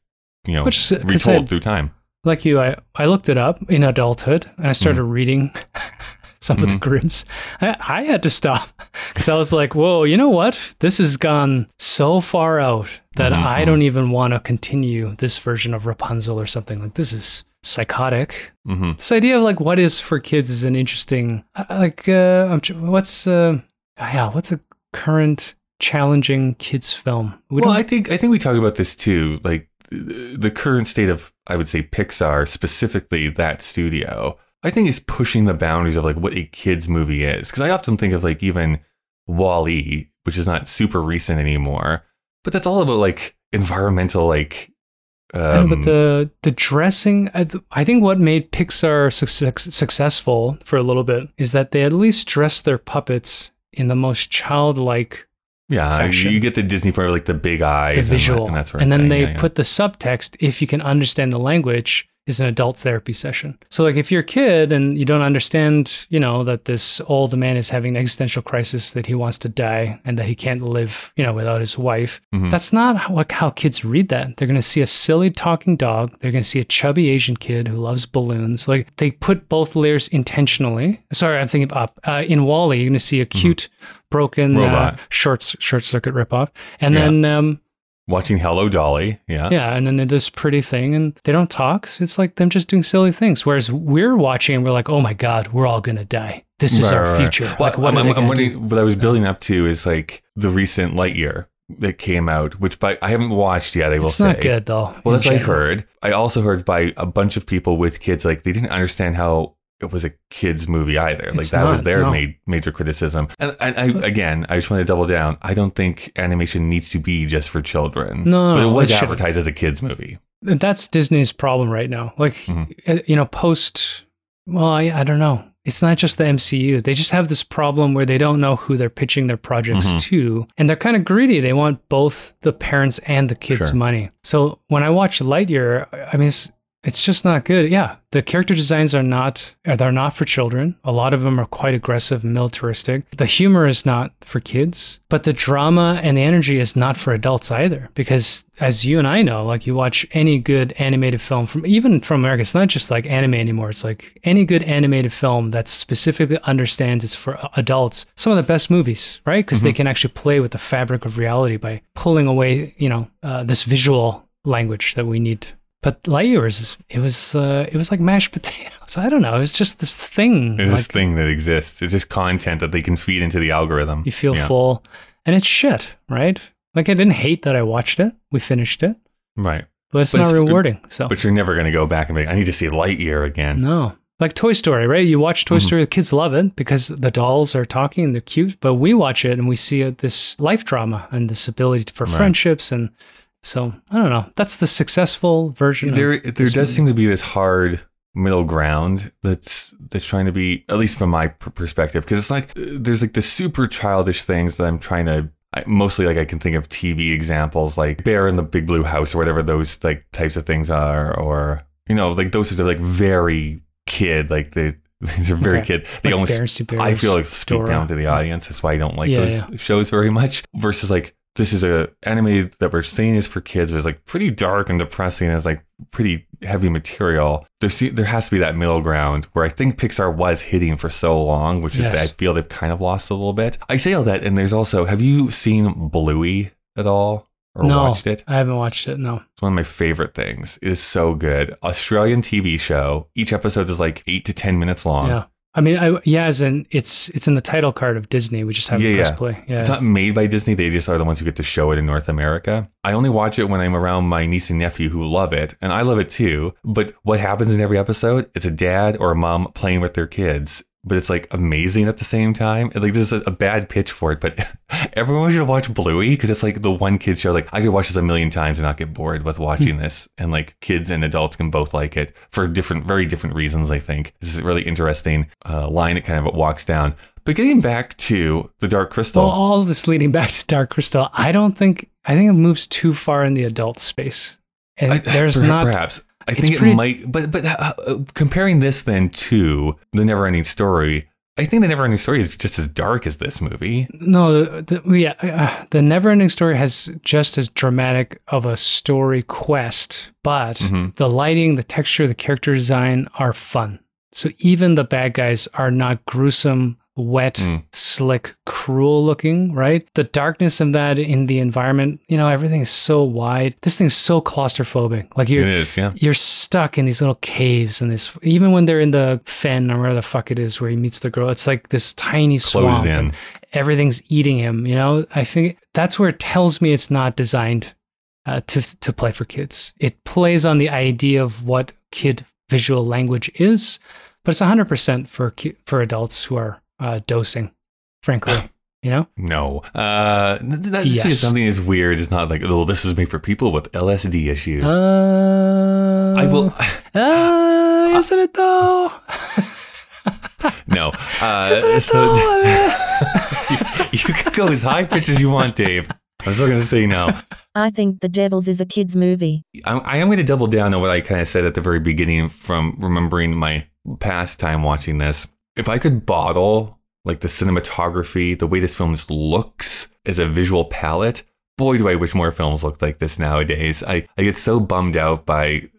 you know Which is- retold I- through time. like you, I, I looked it up in adulthood and I started mm-hmm. reading some of the Grimms. I, I had to stop because I was like, whoa, you know what? This has gone so far out that Mhm, I mhm. don't even want to continue this version of Rapunzel or something. Like, this is psychotic. hmm This idea of like what is for kids is an interesting, uh, like, uh, I'm, what's, uh, yeah, what's a current challenging kids film? We well, I think I think we talk about this too. Like the current state of, I would say, Pixar specifically that studio. I think is pushing the boundaries of like what a kids movie is. Because I often think of like even Wall-E, which is not super recent anymore, but that's all about like environmental like. I know, Um, but the the dressing, I, th- I think what made Pixar success, successful for a little bit is that they at least dressed their puppets in the most childlike, yeah, you, fashion. you get the Disney for like the big eyes, the and that- visual, and, that sort of and then thing. they Yeah, yeah. put the subtext. If you can understand the language, is an adult therapy session. So, like, if you're a kid and you don't understand, you know, that this old man is having an existential crisis, that he wants to die, and that he can't live, you know, without his wife, Mhm. that's not how, how kids read that. They're going to see a silly talking dog. They're going to see a chubby Asian kid who loves balloons. Like, they put both layers intentionally. Sorry, I'm thinking up. Uh, in Wall-E, you're going to see a cute, broken uh, Mm-hmm. Short short circuit ripoff, and Yeah. then. Um, watching Hello Dolly. Yeah, yeah, and then they're this pretty thing, and they don't talk. So it's like them just doing silly things. Whereas we're watching, and we're like, "Oh my god, we're all gonna die. This is Right, our right, right. future." Well, like, what I'm, I'm, I'm wondering what I was building up to is like the recent Lightyear that came out, which by I haven't watched yet. I will It's say. not good though. Well, that's what I heard. I also heard by a bunch of people with kids, like they didn't understand how it was a kids movie either. Like It's that was their no. ma- major criticism. And, and I, again, I just want to double down. I don't think animation needs to be just for children. No, but it was it advertised as a kids movie. That's Disney's problem right now. Like, Mhm. uh, you know, post. Well, I, I don't know. it's not just the MCU. They just have this problem where they don't know who they're pitching their projects Mhm. to. And they're kind of greedy. They want both the parents and the kids' Sure. money. So when I watch Lightyear, I mean, it's, it's just not good. Yeah, the character designs are not uh, they're not for children. A lot of them are quite aggressive, militaristic. The humor is not for kids, but the drama and the energy is not for adults either. Because as you and I know, like you watch any good animated film from even from America, it's not just like anime anymore. It's like any good animated film that specifically understands it's for uh, adults. Some of the best movies, right? Because they mm-hmm. can actually play with the fabric of reality by pulling away, you know, uh, this visual language that we need but was it was uh, it was like mashed potatoes. I don't know. It was just this thing. It's like this thing that exists. It's just content that they can feed into the algorithm. you feel Yeah. full, and it's shit, right? Like I didn't hate that I watched it. We finished it, Right. but it's But not it's- rewarding. So But you're never going to go back and be like, I need to see Lightyear again. no, like Toy Story, right? You watch Toy Mhm. Story, the kids love it because the dolls are talking and they're cute. But we watch it and we see uh, this life drama and this ability for Right. friendships and. So I don't know. That's the successful version. There, there does movie. seem to be this hard middle ground that's that's trying to be at least from my per- perspective because it's like uh, there's like the super childish things that I'm trying to I, mostly like I can think of TV examples like Bear in the Big Blue House or whatever those like types of things are or you know like those sorts of like very kid like they these are very Okay. kid they Like almost Bears to I feel like speak Dora. down to the audience. That's why I don't like Yeah, those shows very much. Versus like this is a anime that we're saying is for kids, but it's like pretty dark and depressing. And it's like pretty heavy material. There se- there has to be that middle ground where I think Pixar was hitting for so long, which is Yes. I feel they've kind of lost a little bit. I say all that, and there's also have you seen Bluey at all or no, watched it? I haven't watched it. No. It's one of my favorite things. It is so good. Australian TV show. Each episode is like eight to ten minutes long. Yeah. I mean, I, yeah, as in it's it's in the title card of Disney. We just haven't Yeah, yeah. play. Yeah. It's not made by Disney. They just are the ones who get to show it in North America. I only watch it when I'm around my niece and nephew who love it, and I love it too. But what happens in every episode? It's a dad or a mom playing with their kids. But it's like amazing at the same time. Like there's a, a bad pitch for it, but everyone should watch Bluey because it's like the one kid show. Like I could watch this a million times and not get bored with watching this. And like kids and adults can both like it for different, very different reasons. I think this is a really interesting uh, line it kind of walks down. But getting back to the Dark Crystal. well, all of this leading back to Dark Crystal. I don't think I think it moves too far in the adult space, and I- there's per- not. I it's think it pretty- might, but but uh, uh, comparing this then to the Neverending Story, I think the Neverending Story is just as dark as this movie. No, the, the, yeah, uh, the Neverending Story has just as dramatic of a story quest, but Mhm. the lighting, the texture, the character design are fun. So even the bad guys are not gruesome, wet, Mm. slick, cruel looking, right? The darkness of that in the environment, you know, everything is so wide. This thing's so claustrophobic. Like you're is, yeah. you're stuck in these little caves and this even when they're in the fen or where the fuck it is where he meets the girl, it's like this tiny Closed swamp. in. and everything's eating him. You know, I think that's where it tells me it's not designed uh, to to play for kids. It plays on the idea of what kid visual language is, but it's 100% for ki- for adults who are uh, dosing. Frankly, you know. No, uh, th- th- that Yes. something is weird. It's not like, oh, this is made for people with LSD issues. Uh, I will. Uh, isn't it though? no, uh, Isn't it so- though? you, you can go as high pitch as you want, Dave. I'm still going to say no. I think The Devils is a kid's movie. I, I am going to double down on what I kind of said at the very beginning from remembering my past time watching this. If I could bottle like the cinematography, the way this film just looks as a visual palette, boy, do I wish more films looked like this nowadays. I, I get so bummed out by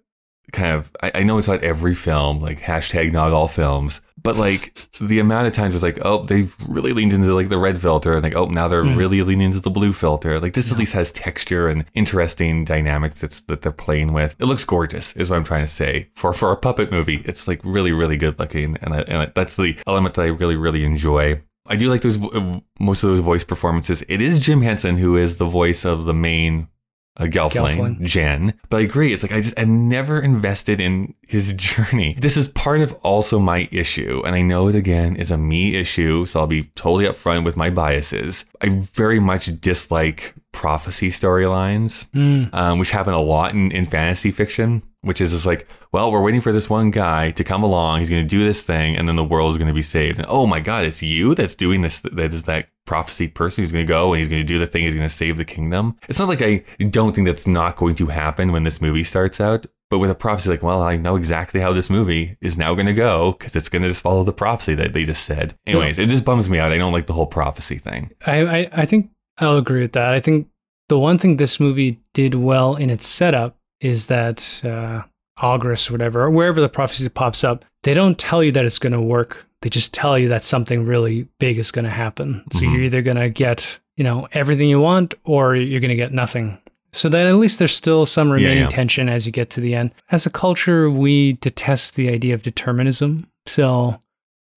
kind of, I, I know it's not every film, like hashtag not all films, but like the amount of times it's like, oh, they've really leaned into like the red filter and like, oh, now they're Mm. really leaning into the blue filter. Like this at least has texture and interesting dynamics that's that they're playing with. It looks gorgeous, is what I'm trying to say. For for a puppet movie, it's like really really good looking, and I, and I, that's the element that I really really enjoy. I do like those uh, most of those voice performances. It is Jim Henson who is the voice of the main uh, Gelfling, Gelfling. Jen. But I agree. It's like I just I'm never invested in his journey. This is part of also my issue, and I know it again is a me issue. So I'll be totally upfront with my biases. I very much dislike prophecy storylines Mm, um, which happen a lot in, in fantasy fiction, which is just like, well, we're waiting for this one guy to come along. He's going to do this thing, and then the world is going to be saved. And oh my God, it's you that's doing this. That is that prophesied person who's going to go and he's going to do the thing. He's going to save the kingdom. It's not like I don't think that's not going to happen when this movie starts out. But with a prophecy, like, well, I know exactly how this movie is now going to go because it's going to just follow the prophecy that they just said. Anyways, it just bums me out. I don't like the whole prophecy thing. I, I, I think I'll agree with that. I think the one thing this movie did well in its setup is that uh, Aughra or whatever, or wherever the prophecy pops up, they don't tell you that it's going to work. They just tell you that something really big is going to happen. So Mhm. you're either going to get, you know, everything you want or you're going to get nothing. So that at least there's still some remaining yeah. tension as you get to the end. As a culture, we detest the idea of determinism. So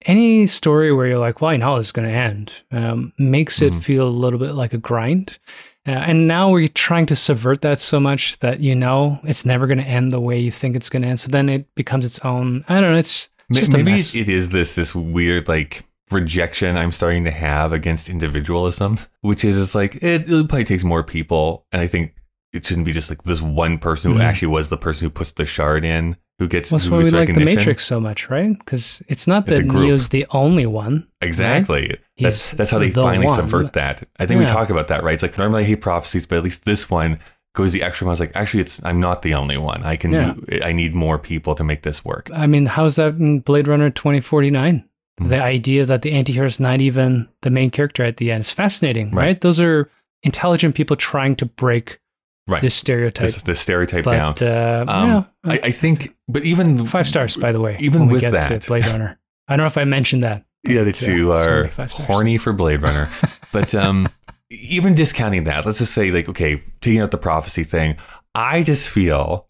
any story where you're like, well, I know it's going to end, um, makes it Mhm. feel a little bit like a grind. Uh, and now we're trying to subvert that so much that you know it's never going to end the way you think it's going to end. So then it becomes its own. I don't know. It's just a Maybe it is this this weird like rejection I'm starting to have against individualism, which is it's like it, it probably takes more people, and I think it shouldn't be just like this one person who Mhm. actually was the person who puts the shard in who gets Well, that's who why we like the. Matrix so much, right? Because it's not that group. Neo's the only one. Exactly. That's that's how they the finally one. subvert that. I think we talk about that, right? It's like normally I hate prophecies, but at least this one goes the extra mile. It's like actually, it's I'm not the only one. I can Yeah. do. I need more people to make this work. I mean, how's that in Blade Runner 2049? Mhm. The idea that the anti-hero is not even the main character at the end is fascinating, right? Right. Those are intelligent people trying to break Right. this stereotype. This, this stereotype down. but uh, Um, yeah, I, I think, but even five stars, by the way. Even with get that, to Blade Runner. I don't know if I mentioned that. Yeah, the two are many five stars. horny for Blade Runner. but um, even discounting that, let's just say, like, okay, taking out the prophecy thing, I just feel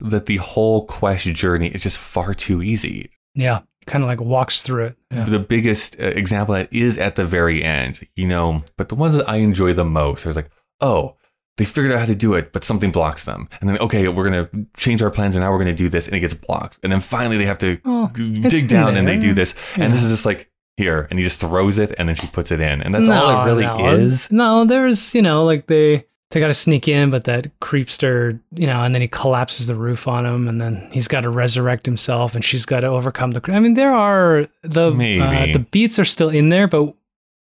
that the whole quest journey is just far too easy. Yeah, kind of like walks through it. Yeah. The biggest uh, example that is at the very end, you know, but the ones that I enjoy the most are like, oh, they figured out how to do it, but something blocks them. And then, okay, we're going to change our plans and now we're going to do this and it gets blocked. And then finally they have to Oh, dig down and they do this. And this is just like, here. And he just throws it and then she puts it in. And that's all it really no. is. No, there's you know like they they got to sneak in, but that creepster you know, and then he collapses the roof on him, and then he's got to resurrect himself, and she's got to overcome the. I mean, there are the uh, the beats are still in there, but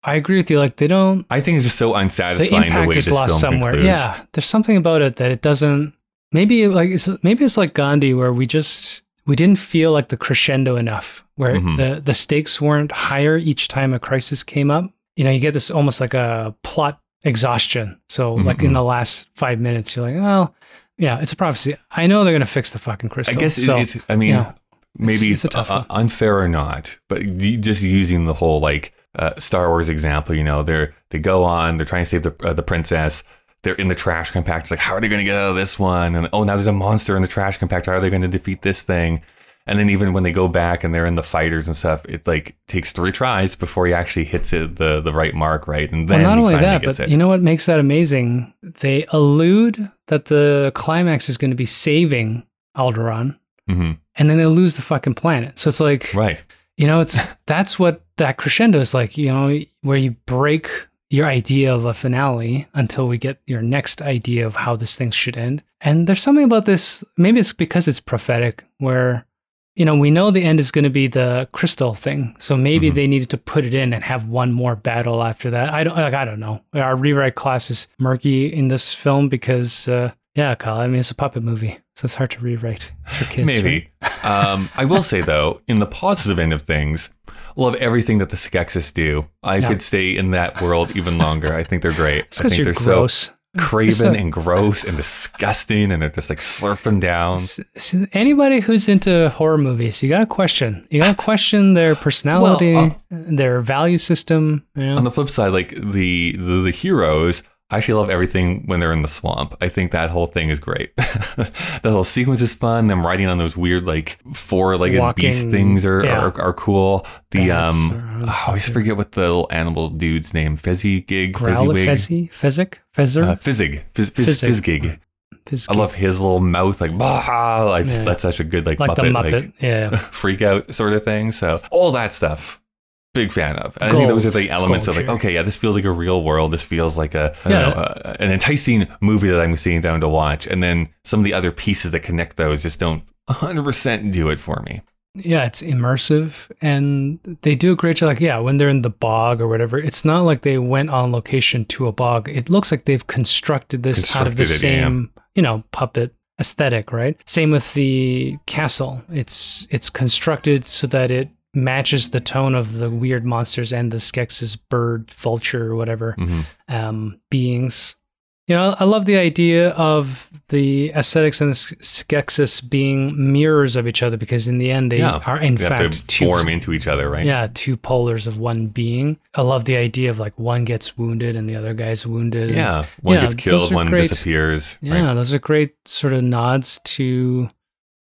I agree with you. Like they don't. I think it's just so The unsatisfying the, impact way is this lost film somewhere. concludes. Yeah, there's something about it that it doesn't. Maybe like it's maybe it's like Gandhi, where we just we didn't feel like the crescendo enough, where Mhm. the the stakes weren't higher each time a crisis came up. You know, you get this almost like a plot exhaustion. So like in the last five minutes, you're like, oh, yeah, it's a prophecy. I know they're gonna fix the fucking crystal. I guess so, it's, I mean, maybe it's a tough uh, unfair or not, but just using the whole like uh, Star Wars example, you know, they're they go on, they're trying to save the uh, the princess. They're in the trash compactor. It's like, how are they going to get out of this one? And oh, now there's a monster in the trash compactor. How are they going to defeat this thing? And then even when they go back and they're in the fighters and stuff, it like takes three tries before he actually hits it the the right mark, right? And then well, not he only that, but it. you know what makes that amazing? They allude that the climax is going to be saving Alderaan, hmm and then they lose the fucking planet. So it's like, Right. you know, it's that's what that crescendo is like. You know, where you break your idea of a finale until we get your next idea of how this thing should end. And there's something about this. Maybe it's because it's prophetic, where you know we know the end is going to be the crystal thing. So maybe Mhm. they needed to put it in and have one more battle after that. I don't like. I don't know. Our rewrite class is murky in this film because. Uh, yeah, Kyle. I mean, it's a puppet movie, so it's hard to rewrite. It's for kids. Maybe. right? um, I will say though, in the positive end of things, love everything that the Skeksis do. I Yeah. could stay in that world even longer. I think they're great. I think they're gross. so craven so- and gross and disgusting, and they're just like slurping down. Anybody who's into horror movies, you gotta question. You gotta question their personality, uh, their value system. You know? On the flip side, like the the, the heroes. I actually love everything when they're in the swamp. I think that whole thing is great. that whole sequence is fun. Them riding on those weird like four-legged beast things are, yeah. are are cool. The Bats um, or- I always forget what the little animal dude's name. Fezzy gig, Fezzy wig, Fezzy, Fezzik, Fezzer, uh, Fizzig, Fizz, Fizz, Fizzig. Fizzgig. I love his little mouth, like bah. I just, Yeah. that's such a good like, like Muppet, the Muppet. like yeah, freak out sort of thing. So all that stuff, big fan of. And I think those are the elements of like, okay, yeah, this feels like a real world. This feels like a Yeah. know, uh, an enticing movie that I'm sitting down to watch. And then some of the other pieces that connect those just don't 100% do it for me. Yeah, it's immersive and they do a great job. Like, yeah, when they're in the bog or whatever, it's not like they went on location to a bog. It looks like they've constructed this out of the Constructed it, yeah. same, you know, puppet aesthetic, right? Same with the castle. It's it's constructed so that it matches the tone of the weird monsters and the Skeksis bird, vulture, or whatever Mhm. um, beings. You know, I love the idea of the Mystics and the Skeksis being mirrors of each other because in the end they yeah. are in They have fact to two form into each other, right? yeah, two polars of one being. I love the idea of like one gets wounded and the other guy's wounded. and- Yeah. One Yeah, gets killed, one great. disappears. yeah, right? those are great sort of nods to,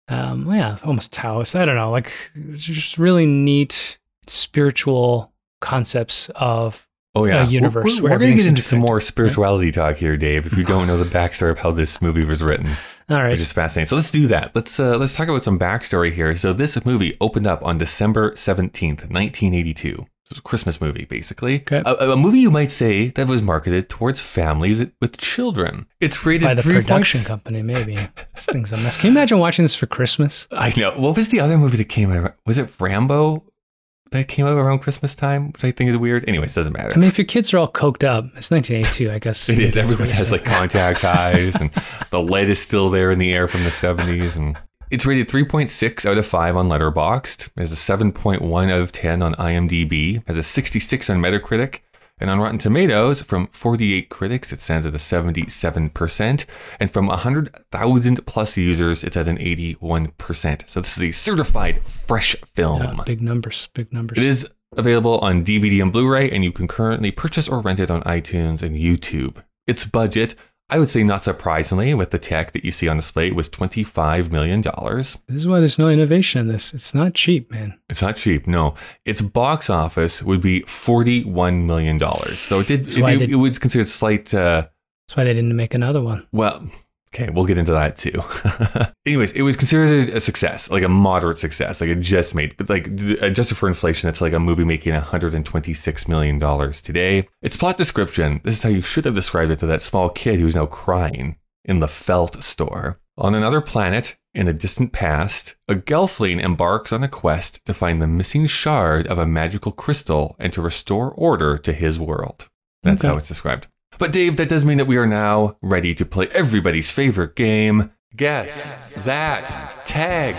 um, yeah, almost Taoist. I don't know, like just really neat spiritual concepts of Oh yeah, a universe We're, where we're, going to get into some more spirituality talk here, Dave. If you don't know the backstory of how this movie was written, all right. which is fascinating. So let's do that. Let's uh, let's talk about some backstory here. So this movie opened up on December seventeenth, nineteen it's a Christmas movie, basically. Okay. A, a movie you might say that was marketed towards families with children. It's rated by the production points. company, maybe. this thing's a mess. Can you imagine watching this for Christmas? I know. What was the other movie that came out? Was it Rambo? That came out around Christmas time, which I think is weird. Anyways, doesn't matter. I mean, if your kids are all coked up, it's 1982, I guess. It is. Everyone has like contact eyes, and the lead is still there in the air from the 70s. And it's rated 3.6 out of 5 on Letterboxd. Has a 7.1 out of 10 on IMDb. Has a 66 on Metacritic. And on Rotten Tomatoes, from 48 critics, it stands at a 77%. And from 100,000 plus users, it's at an 81%. So this is a certified fresh film. Yeah, big numbers, big numbers. It is available on DVD and Blu ray, and you can currently purchase or rent it on iTunes and YouTube. Its budget, I would say not surprisingly, with the tech that you see on display, was $25 million. This is why there's no innovation in this. It's not cheap, man. It's not cheap, no. Its box office would be $41 million. So it did, it, they- it was considered slight, uh, That's why they didn't make another one. well, okay, we'll get into that too. Anyways, it was considered a success, like a moderate success, like it just made, but like adjusted for inflation, it's like a movie making $126 million today. Its plot description this is how you should have described it to that small kid who's now crying in the felt store. On another planet, in a distant past, a Gelfling embarks on a quest to find the missing shard of a magical crystal and to restore order to his world. That's Okay. how it's described. But Dave, that does mean that we are now ready to play everybody's favorite game. Guess that tag.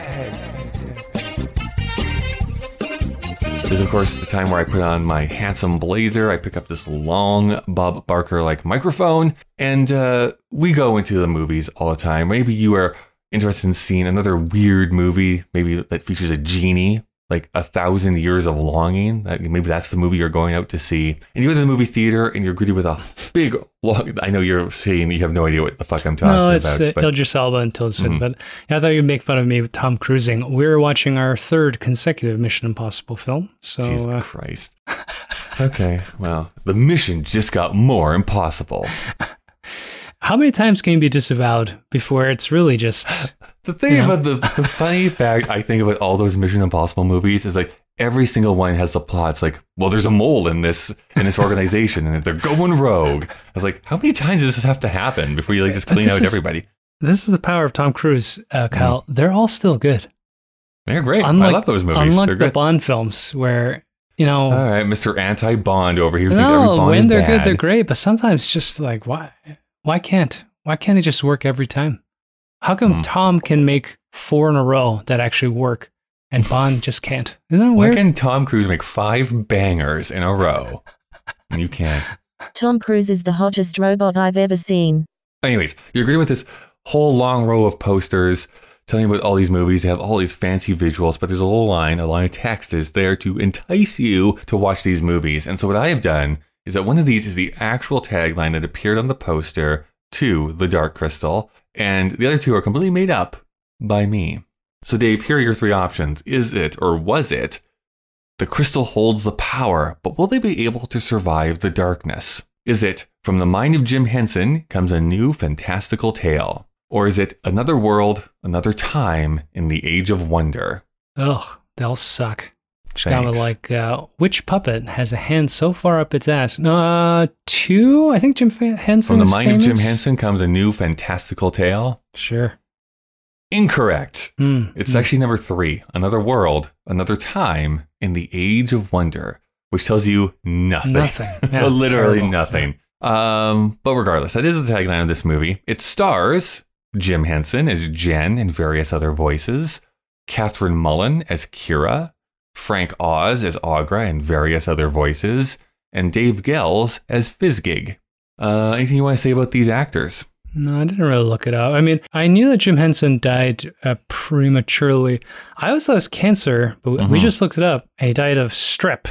This is, of course, the time where I put on my handsome blazer. I pick up this long Bob Barker like microphone, and uh, we go into the movies all the time. Maybe you are interested in seeing another weird movie, maybe that features a genie, like A Thousand Years of Longing. That- Maybe that's the movie you're going out to see. And you go to the movie theater and you're greeted with a big, long. I know you're saying you have no idea what the fuck I'm talking no, it's about. uh, but Idris Elba until it's Mhm. but yeah, I thought you'd make fun of me with Tom Cruising. We're watching our third consecutive Mission Impossible film. So Jesus uh, Christ. Okay, well, the mission just got more impossible. how many times can you be disavowed before it's really just The thing about the, the funny fact I think about all those Mission Impossible movies is like every single one has the plot. It's like, well, there's a mole in this in this organization and they're going rogue. I was like, how many times does this have to happen before you like just clean out is- everybody? this is the power of Tom Cruise, uh, Kyle. They're all still good. They're great. I love those movies. Unlike they're the good. Bond films where, you know, All right, Mr. Anti Bond over here no, when they're bad. good, they're great. But sometimes just like, why, why can't, why can't it just work every time? How come Hmm. Tom can make four in a row that actually work and Bond just can't? Isn't that Why weird? can Tom Cruise make five bangers in a row? And you can't. Tom Cruise is the hottest robot I've ever seen. Anyways, you agree with this whole long row of posters telling you about all these movies. They have all these fancy visuals, but there's a little line, a line of text is there to entice you to watch these movies. And so what I have done is that one of these is the actual tagline that appeared on the poster to The Dark Crystal, and the other two are completely made up by me. So Dave, here are your three options. Is it or was it the crystal holds the power, but will they be able to survive the darkness? Is it from the mind of Jim Henson comes a new fantastical tale? Or is it another world, another time in the age of wonder? Ugh, they'll suck. Kind of like uh, which puppet has a hand so far up its ass? Uh, two. I think Jim Henson. From the mind of Jim. Henson comes a new fantastical tale. Sure. Incorrect. Hmm. It's actually number three Another World, Another Time in the Age of Wonder, which tells you nothing. Nothing. Yeah, Literally terrible. nothing. Um, but regardless, that is the tagline of this movie. It stars Jim Henson as Jen and various other voices, Kathryn Mullen as Kira, Frank Oz as Aughra and various other voices, and Dave Goelz as Fizzgig. Uh, anything you want to say about these actors? No, I didn't really look it up. I mean, I knew that Jim Henson died uh, prematurely. I always thought it was cancer, but we Mhm. just looked it up. And he died of strep,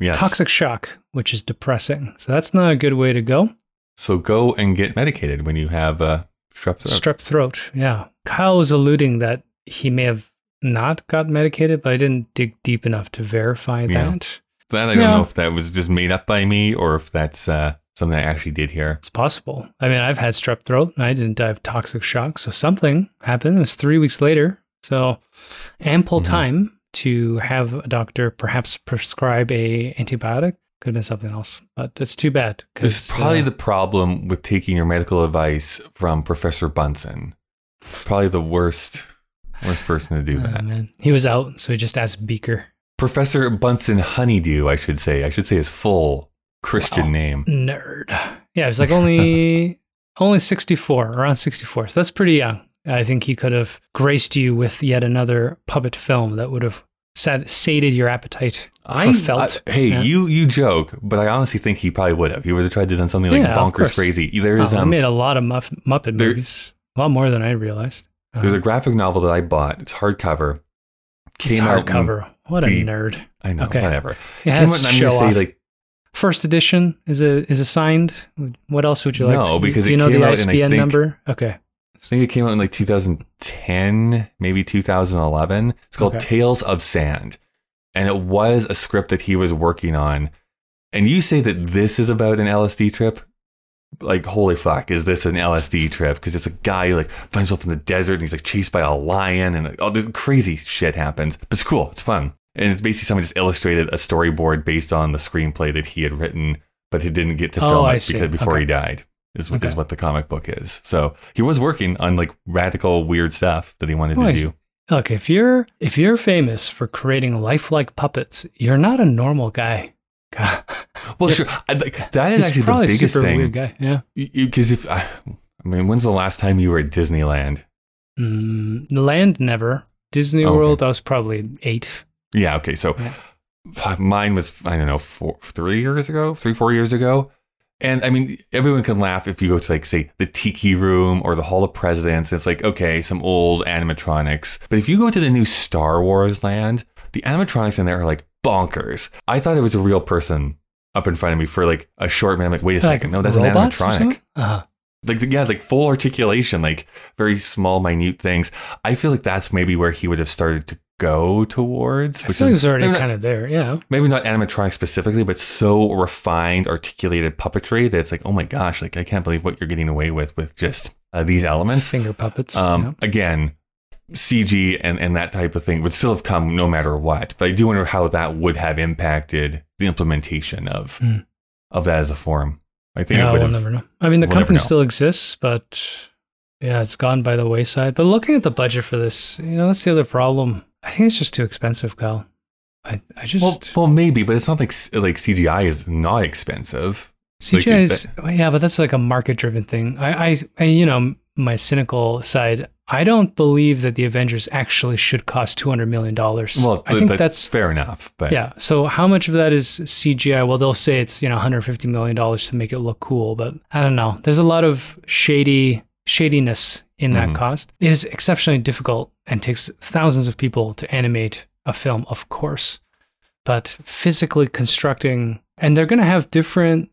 Yes. toxic shock, which is depressing. So that's not a good way to go. So go and get medicated when you have uh, strep throat. Strep throat. Yeah. Kyle was alluding that he may have not got medicated, but I didn't dig deep enough to verify Yeah. that. That I don't Yeah. know if that was just made up by me or if that's uh, something I actually did here. It's possible. I mean, I've had strep throat and I didn't die of toxic shock. So something happened. It was three weeks later. So ample Mhm. time to have a doctor perhaps prescribe a antibiotic. Could have been something else, but that's too bad. This is probably uh, the problem with taking your medical advice from Professor Bunsen. It's probably the worst, worst person to do oh, that. man. He was out, so he just asked Beaker. Professor Bunsen Honeydew, I should say. I should say his full Christian Wow. name. Nerd. Yeah, it was like only only 64, around 64. So that's pretty young. I think he could have graced you with yet another puppet film that would have sat, sated your appetite I, felt. I- hey, Yeah. you you joke, but I honestly think he probably would have. He would have tried to do something like Yeah, bonkers crazy. There's Oh, I um, made a lot of Muff- Muppet there- movies, a lot more than I realized. There's a uh-huh. graphic novel that I bought. It's hardcover. it's Came out hardcover. What a the- nerd! I know, Okay. whatever. It Came has out, I'm show gonna say like First edition is a is assigned. What else would you like? No, to, because do you know the out in, I ISBN think- number. Okay, I think it came out in like 2010, maybe 2011. It's called Okay. Tales of Sand. And it was a script that he was working on. And you say that this is about an LSD trip? Like, holy fuck, is this an LSD trip? Because it's a guy who like finds himself in the desert and he's like chased by a lion and like, all this crazy shit happens. But it's cool, it's fun. And it's basically someone just illustrated a storyboard based on the screenplay that he had written, but he didn't get to Oh, film I it because before Okay. he died. Is, Okay. is what the comic book is. So he was working on like radical, weird stuff that he wanted Oh, to do. look if you're if you're famous for creating lifelike puppets, you're not a normal guy. God. Well, sure. I, like, that is He's actually the biggest super thing. weird guy. Yeah. Because if I, I mean, when's the last time you were at Disneyland? Mm, Land never. Disney Okay. World. I was probably eight. Yeah. Okay. So Yeah. mine was I don't know four, three years ago, three four years ago. And I mean, everyone can laugh if you go to like say the Tiki Room or the Hall of Presidents. It's like okay, some old animatronics. But if you go to the new Star Wars land, the animatronics in there are like bonkers. I thought it was a real person up in front of me for like a short minute. I'm like, wait a Like second, no, that's an animatronic. Uh-huh. like yeah like full articulation like very small minute things i feel like that's maybe where he would have started to go towards I which it is already not, kind of there. Yeah. maybe not animatronic specifically but so refined articulated puppetry that it's like oh my gosh like i can't believe what you're getting away with with just uh, these elements Finger puppets. um yeah. again cg and, and that type of thing would still have come no matter what but i do wonder how that would have impacted the implementation of Hmm. of that as a form i think Yeah, we'll never know. I mean, the we'll company still exists, but yeah, it's gone by the wayside. But looking at the budget for this, you know, that's the other problem. I think it's just too expensive, Kyle. I, I just Well, well, maybe, but it's not like like CGI is not expensive. like, CGI is yeah, but that's like a market driven thing. I, I, I, you know, my cynical side. I don't believe that the Avengers actually should cost two hundred million dollars. Well, I think that- that's fair enough, but yeah. So how much of that is CGI? Well, they'll say it's you know 150 million dollars to make it look cool, but I don't know. There's a lot of shady shadiness in that Mhm. cost. It is exceptionally difficult and takes thousands of people to animate a film, of course. But physically constructing, and they're going to have different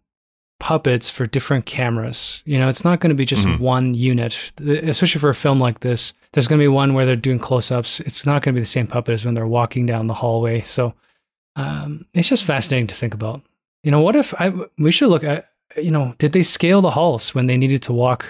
puppets for different cameras. You know, it's not going to be just Mhm. one unit, especially for a film like this. There's going to be one where they're doing close ups. It's not going to be the same puppet as when they're walking down the hallway. So um, it's just fascinating to think about. You know, what if I, we should look at, you know, did they scale the halls when they needed to walk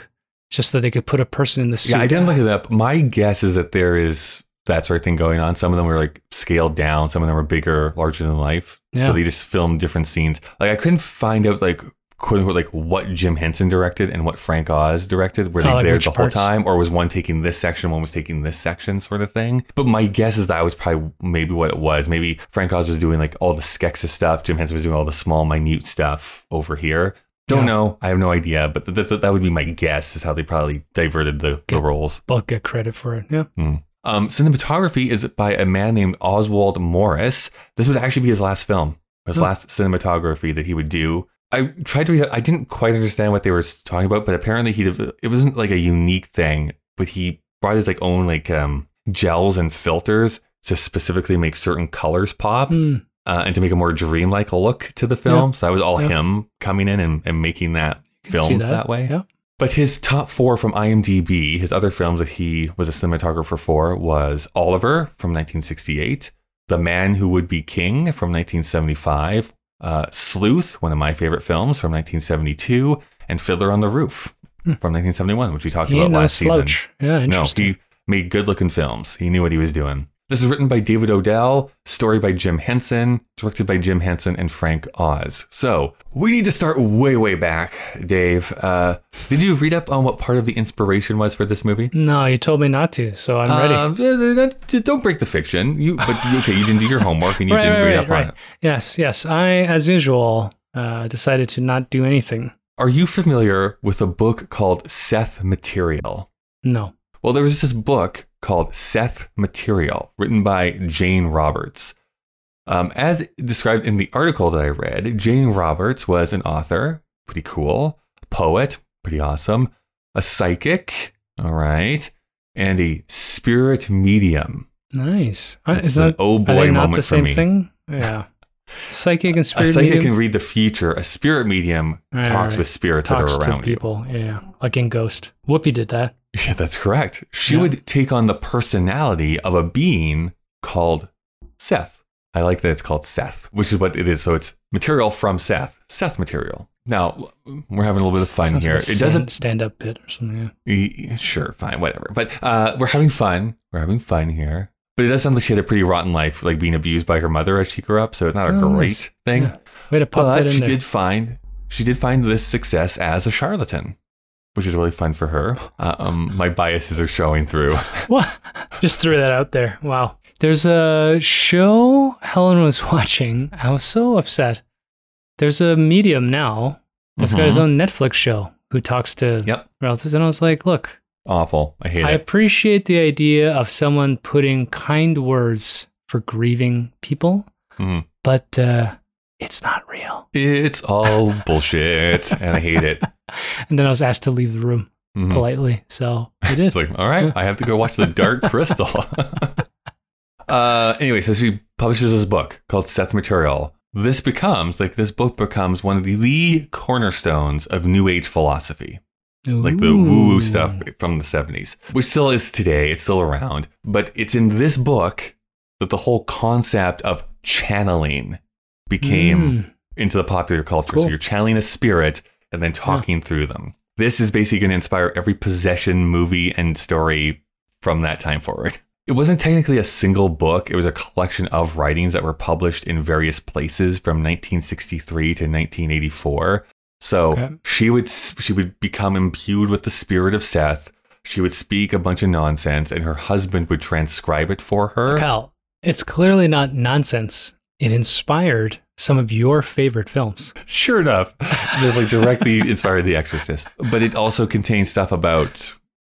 just so they could put a person in the suit? yeah, I didn't look it up. My guess is that there is that sort of thing going on. Some of them were like scaled down. Some of them were bigger, larger than life. Yeah. So they just filmed different scenes. Like I couldn't find out like quote unquote like what Jim Henson directed and what Frank Oz directed? Were they Oh, like there the whole time, or was one taking this section, one was taking this section, sort of thing? But my guess is that was probably maybe what it was. Maybe Frank Oz was doing like all the Skeksis stuff, Jim Henson was doing all the small, minute stuff over here. Don't Yeah. know. I have no idea, but th- th- that would be my guess is how they probably diverted the, the roles. But get credit for it. Yeah. Um, cinematography is by a man named Oswald Morris. This would actually be his last film, his last cinematography that he would do. I tried to read. I didn't quite understand what they were talking about, but apparently he. It wasn't like a unique thing, but he brought his like own like um, gels and filters to specifically make certain colors pop Mm, uh, and to make a more dreamlike look to the film. So that was all Yeah. him coming in and, and making that see filmed that. way. Yeah. But his top four from IMDb, his other films that he was a cinematographer for was Oliver from 1968, The Man Who Would Be King from 1975, uh, Sleuth, one of my favorite films from 1972, and Fiddler on the Roof from 1971, which we talked Hmm. He about no last season. Yeah, No, interesting. he made good looking films. He knew what he was doing. This is written by David Odell, story by Jim Henson, directed by Jim Henson and Frank Oz. So we need to start way, way back, Dave. Uh, did you read up on what part of the inspiration was for this movie? no, you told me not to, so I'm ready. Uh, don't break the fiction. You, but okay, you didn't do your homework and you Right, didn't read right, up right. on it. Yes, yes. I, as usual, uh, decided to not do anything. Are you familiar with a book called Seth Material? No. Well, there was this book called Seth Material, written by Jane Roberts. Um, as described in the article that I read, Jane Roberts was an author, pretty cool, a poet, pretty awesome, a psychic, all right, and a spirit medium. Nice. Uh, is an that, oh are boy moment the for same me. thing? Yeah. Psychic and spirit. A psychic medium can read the future. A spirit medium Right, talks right. with spirits talks that are to around you. people. Yeah, like in Ghost. Whoopi did that. Yeah, that's correct. She Yeah. would take on the personality of a being called Seth. I like that it's called Seth, which is what it is. So it's material from Seth, Seth material. Now we're having a little bit of fun Sounds here. like It doesn't. stand up bit or something. Yeah. Sure, fine, whatever. But uh, we're having fun. We're having fun here. But it does sound like she had a pretty rotten life, like being abused by her mother as she grew up. So it's not a Oh, great nice. thing. Yeah. Way to pop But she there. did find she did find this success as a charlatan, which is really fun for her. Uh, um, my biases are showing through. What? Just threw that out there. Wow. There's a show Helen was watching. I was so upset. There's a medium now that's got his Mhm. own Netflix show who talks to Yep. relatives. And I was like, look, Awful. I hate I it. I appreciate the idea of someone putting kind words for grieving people, Mhm. but uh, it's not real. It's all bullshit, and I hate it. And then I was asked to leave the room Mhm. politely. So I did. It's like, all right, I have to go watch The Dark Crystal. uh, anyway, so she publishes this book called Seth Material. This becomes like this book becomes one of the, the cornerstones of New Age philosophy. like the woo woo stuff from the 70s, which still is today. It's still around. But it's in this book that the whole concept of channeling became Mm. into the popular culture. Cool. So you're channeling a spirit and then talking through them. This is basically going to inspire every possession movie and story from that time forward. It wasn't technically a single book, it was a collection of writings that were published in various places from 1963 to 1984. So Okay. she would she would become imbued with the spirit of Seth. She would speak a bunch of nonsense and her husband would transcribe it for her. Cal, it's clearly not nonsense. It inspired some of your favorite films. Sure enough, this like directly inspired The Exorcist, but it also contains stuff about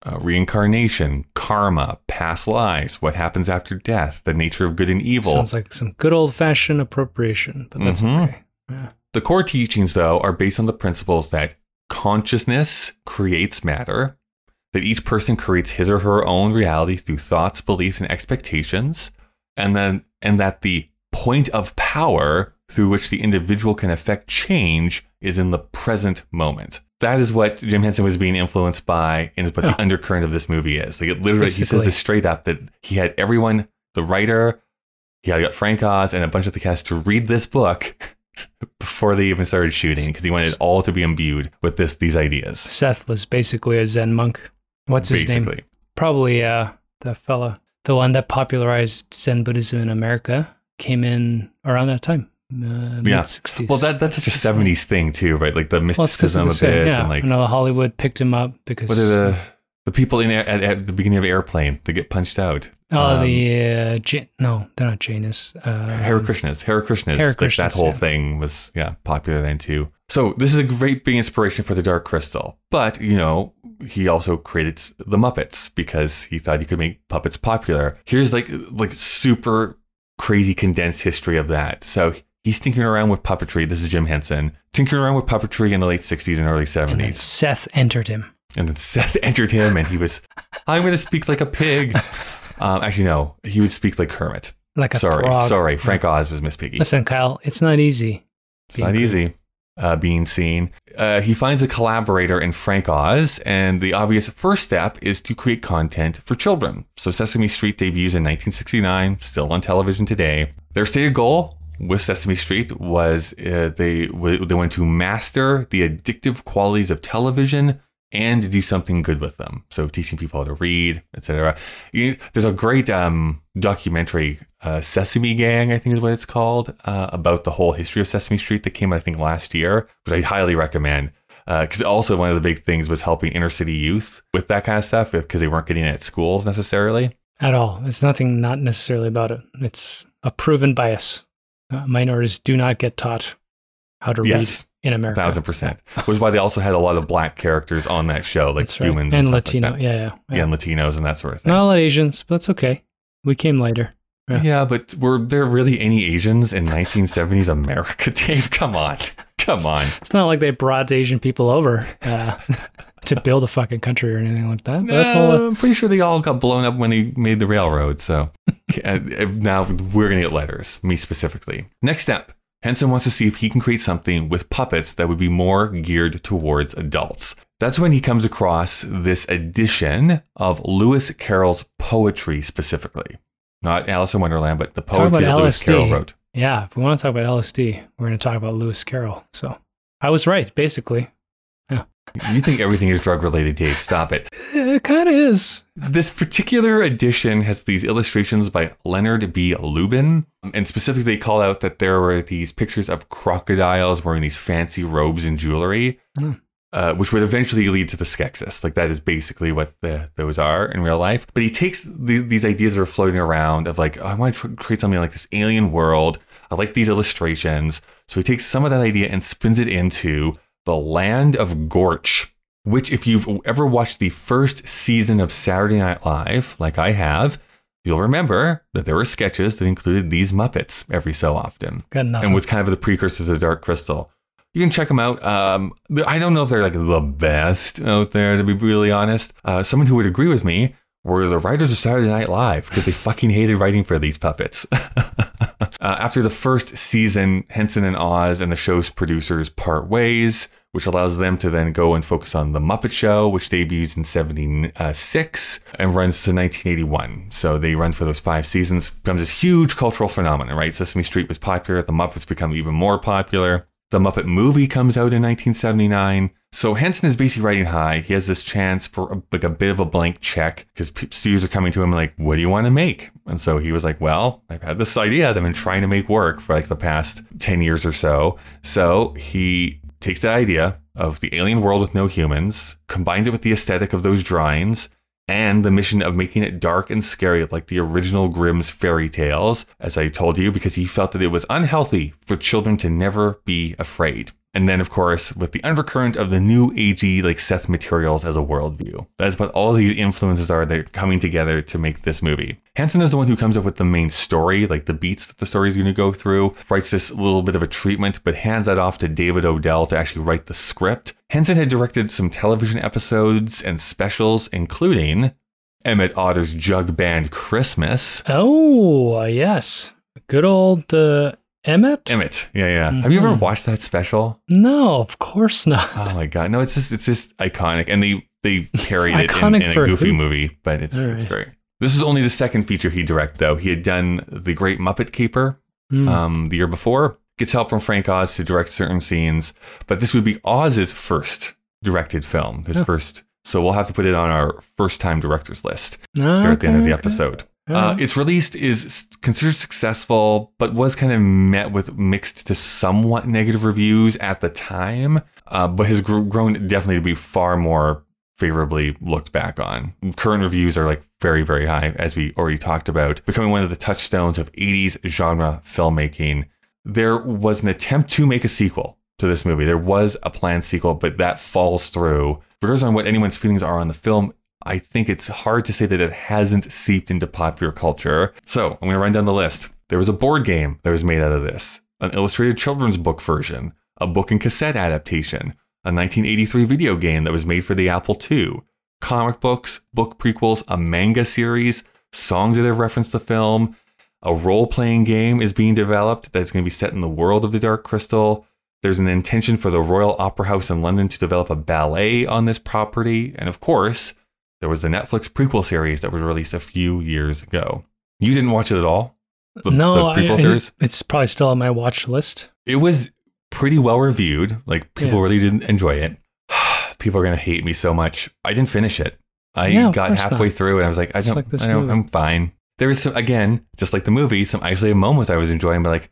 uh, reincarnation, karma, past lives, what happens after death, the nature of good and evil. Sounds like some good old fashioned appropriation, but that's Mhm. okay. Yeah. the core teachings, though, are based on the principles that consciousness creates matter, that each person creates his or her own reality through thoughts, beliefs, and expectations, and then and that the point of power through which the individual can affect change is in the present moment. That is what Jim Henson was being influenced by, and is what the undercurrent of this movie is. Like it literally, he says this straight up that he had everyone, the writer, he had got Frank Oz and a bunch of the cast to read this book before they even started shooting because he wanted all to be imbued with this these ideas. Seth was basically a Zen monk. What's his name? Probably uh, the fella, the one that popularized Zen Buddhism in America, came in around that time. uh, Yeah. 60s. Well, that that's such a '70s thing too, right? Like the Well, mysticism of the a same- bit, yeah. and like I know Hollywood picked him up because what are the the people in at, at the beginning of Airplane they get punched out? oh Um, the uh, Ja- no they're not Janus. Uh, Hare Krishnas, Hare Krishnas, Hare like that whole yeah. thing was yeah popular then too. So this is a great big inspiration for the Dark Crystal, but you know he also created the Muppets because he thought he could make puppets popular. Here's like like super crazy condensed history of that. So he's tinkering around with puppetry. This is Jim Henson tinkering around with puppetry in the late '60s and early '70s. and Seth entered him. And then Seth entered him, and he was, I'm going to speak like a pig. Um, actually, no, he would speak like Kermit. Like a Sorry, frog. sorry. Frank Oz was Miss Piggy. Listen, Kyle, it's not easy. It's not easy uh, being seen. Uh, he finds a collaborator in Frank Oz, and the obvious first step is to create content for children. So Sesame Street debuts in 1969, still on television today. Their stated goal with Sesame Street was uh, they w- they wanted to master the addictive qualities of television and do something good with them. So teaching people how to read, etc. There's a great um, documentary, uh, Sesame Gang, I think is what it's called, uh, about the whole history of Sesame Street that came, I think, last year, which I highly recommend. Because also one of the big things was helping inner city youth with that kind of stuff because they weren't getting it at schools necessarily. At all. It's nothing not necessarily about it. It's a proven bias. Uh, minorities do not get taught how to Yes, read in America. thousand percent. Which is why they also had a lot of black characters on that show, like That's right. humans and stuff like Latino. yeah, yeah, yeah, yeah. and Latinos and that sort of thing. Not a lot of Asians, but that's okay. We came later. Yeah. Yeah, but were there really any Asians in 1970s America, Dave? Come on. Come on. It's not like they brought Asian people over uh, to build a fucking country or anything like that. All. Uh, I'm pretty sure they all got blown up when they made the railroad. So uh, now we're going to get letters, me specifically. Next step Henson wants to see if he can create something with puppets that would be more geared towards adults. That's when he comes across this edition of Lewis Carroll's poetry specifically. Not Alice in Wonderland, but the poetry that Lewis LSD. Carroll wrote. Yeah, if we want to talk about LSD, we're going to talk about Lewis Carroll. So I was right, basically. You think everything is drug related, Dave. Stop it. It kind of is. This particular edition has these illustrations by Leonard B. Lubin. And specifically, they call out that there were these pictures of crocodiles wearing these fancy robes and jewelry, Hmm. uh, which would eventually lead to the Skeksis. Like, that is basically what the, those are in real life. But he takes the, these ideas that are floating around of, like, oh, I want to create something like this alien world. I like these illustrations. So he takes some of that idea and spins it into the land of Gorch, which, if you've ever watched the first season of Saturday Night Live, like I have, you'll remember that there were sketches that included these Muppets every so often and was kind of the precursor to the Dark Crystal. You can check them out. Um, I don't know if they're like the best out there, to be really honest. Uh, someone who would agree with me were the writers of Saturday Night Live because they fucking hated writing for these puppets. uh, after the first season, Henson and Oz and the show's producers part ways, which allows them to then go and focus on The Muppet Show, which debuts in 76 and runs to 1981. So they run for those five seasons, becomes this huge cultural phenomenon, right? Sesame Street was popular, The Muppets become even more popular. The Muppet movie comes out in 1979. So Henson is basically riding high. He has this chance for a, like a bit of a blank check because studios are coming to him like, "What do you want to make?" And so he was like, "Well, I've had this idea that I've been trying to make work for like the past ten years or so." So he takes that idea of the alien world with no humans, combines it with the aesthetic of those drawings, and the mission of making it dark and scary like the original Grimm's fairy tales, as I told you, because he felt that it was unhealthy for children to never be afraid. And then, of course, with the undercurrent of the new agey, like Seth materials as a worldview. That is what all these influences are that are coming together to make this movie. Henson is the one who comes up with the main story, like the beats that the story is going to go through, writes this little bit of a treatment, but hands that off to David Odell to actually write the script. Henson had directed some television episodes and specials, including Emmett Otter's Jug Band Christmas. Oh, yes. Good old uh, Emmett? Emmett, yeah, yeah. Have you ever Mhm. watched that special? No, of course not. Oh my god, no! It's just it's just iconic, and they they parried it in, in a goofy who? movie, but it's All it's great. This is only the second feature he directed, though. He had done The Great Muppet Caper Mm. um, the year before. Gets help from Frank Oz to direct certain scenes, but this would be Oz's first directed film. His Oh. first, so we'll have to put it on our first time directors list Ah, here at the end of the episode. okay. Uh, its released is considered successful, but was kind of met with mixed to somewhat negative reviews at the time. Uh, but has gr- grown definitely to be far more favorably looked back on. Current reviews are like very, very high, as we already talked about, becoming one of the touchstones of 80s genre filmmaking. There was an attempt to make a sequel to this movie. There was a planned sequel, but that falls through. Regardless on what anyone's feelings are on the film, I think it's hard to say that it hasn't seeped into popular culture. So I'm going to run down the list. There was a board game that was made out of this, an illustrated children's book version, a book and cassette adaptation, a 1983 video game that was made for the Apple II, comic books, book prequels, a manga series, songs that have referenced the film. A role playing game is being developed that's going to be set in the world of the Dark Crystal. There's an intention for the Royal Opera House in London to develop a ballet on this property. And of course, there was the Netflix prequel series that was released a few years ago. You didn't watch it at all? The, no, the prequel I- series? it's probably still on my watch list. It was pretty well reviewed. Like people Yeah. really didn't enjoy it. people are gonna hate me so much. I didn't finish it. I got halfway not. through and I was like, I Just don't, like this I don't movie. I'm fine. There was some again, just like the movie, some isolated moments I was enjoying, but like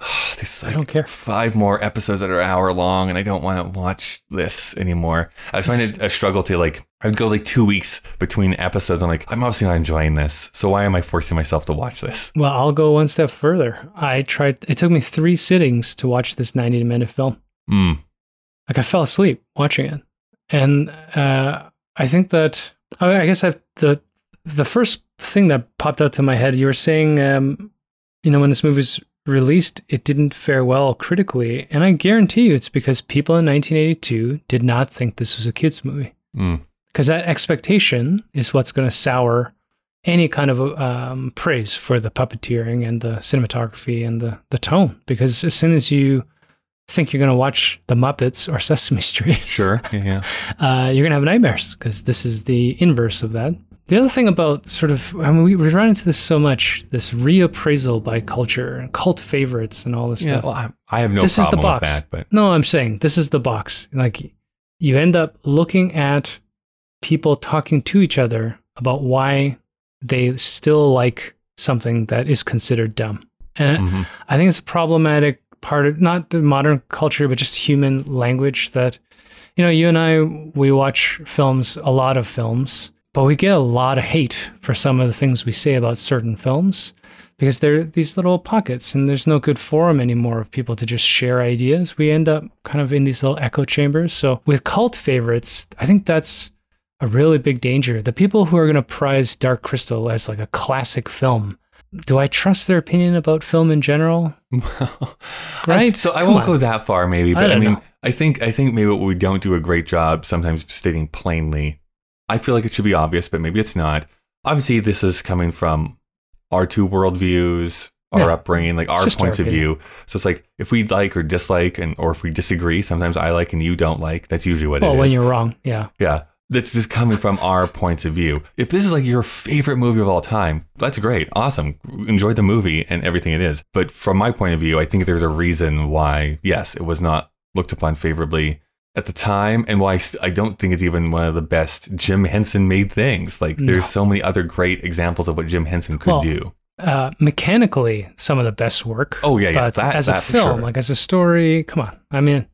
there's I like don't care. five more episodes that are hour long and I don't want to watch this anymore. I was finding it a struggle to like I'd go like two weeks between episodes. I'm like, I'm obviously not enjoying this. So why am I forcing myself to watch this? Well, I'll go one step further. I tried. It took me three sittings to watch this ninety-minute film. Mm. Like I fell asleep watching it, and uh, I think that I I guess I've the the first thing that popped out to my head. You were saying, um, you know, when this movie was released, it didn't fare well critically, and I guarantee you, it's because people in 1982 did not think this was a kids movie. Mm. because that expectation is what's going to sour any kind of um, praise for the puppeteering and the cinematography and the, the tone. Because as soon as you think you're going to watch The Muppets or Sesame Street, Sure. Yeah. yeah. uh, you're going to have nightmares because this is the inverse of that. The other thing about sort of, I mean, we, we run into this so much this reappraisal by culture and cult favorites and all this Yeah, stuff. well, I, I have no this is the problem with box. that, but No, I'm saying this is the box. Like you end up looking at people talking to each other about why they still like something that is considered dumb. And Mhm. I think it's a problematic part of not the modern culture, but just human language that, you know, you and I, we watch films, a lot of films, but we get a lot of hate for some of the things we say about certain films because they're these little pockets and there's no good forum anymore of people to just share ideas. We end up kind of in these little echo chambers. So with cult favorites, I think that's a really big danger. The people who are going to prize Dark Crystal as like a classic film, do I trust their opinion about film in general? Right? I- so I Come won't on. go that far, maybe, but I, don't mean, know. I think I think maybe we don't do a great job sometimes stating plainly. I feel like it should be obvious, but maybe it's not. Obviously, this is coming from our two worldviews, our Yeah. upbringing, like our just our points of view. So it's like if we like or dislike, and or if we disagree, sometimes I like and you don't like. That's usually what Well, it when is. you're wrong, yeah. Yeah. That's just coming from our points of view. If this is like your favorite movie of all time, that's great. Awesome. Enjoy the movie and everything it is. But from my point of view, I think there's a reason why, yes, it was not looked upon favorably at the time and why I st- I don't think it's even one of the best Jim Henson made things. Like No. there's so many other great examples of what Jim Henson could Well, do. Uh, mechanically, some of the best work. Oh, yeah, yeah. But That- as that a film, sure. like as a story, come on. I mean,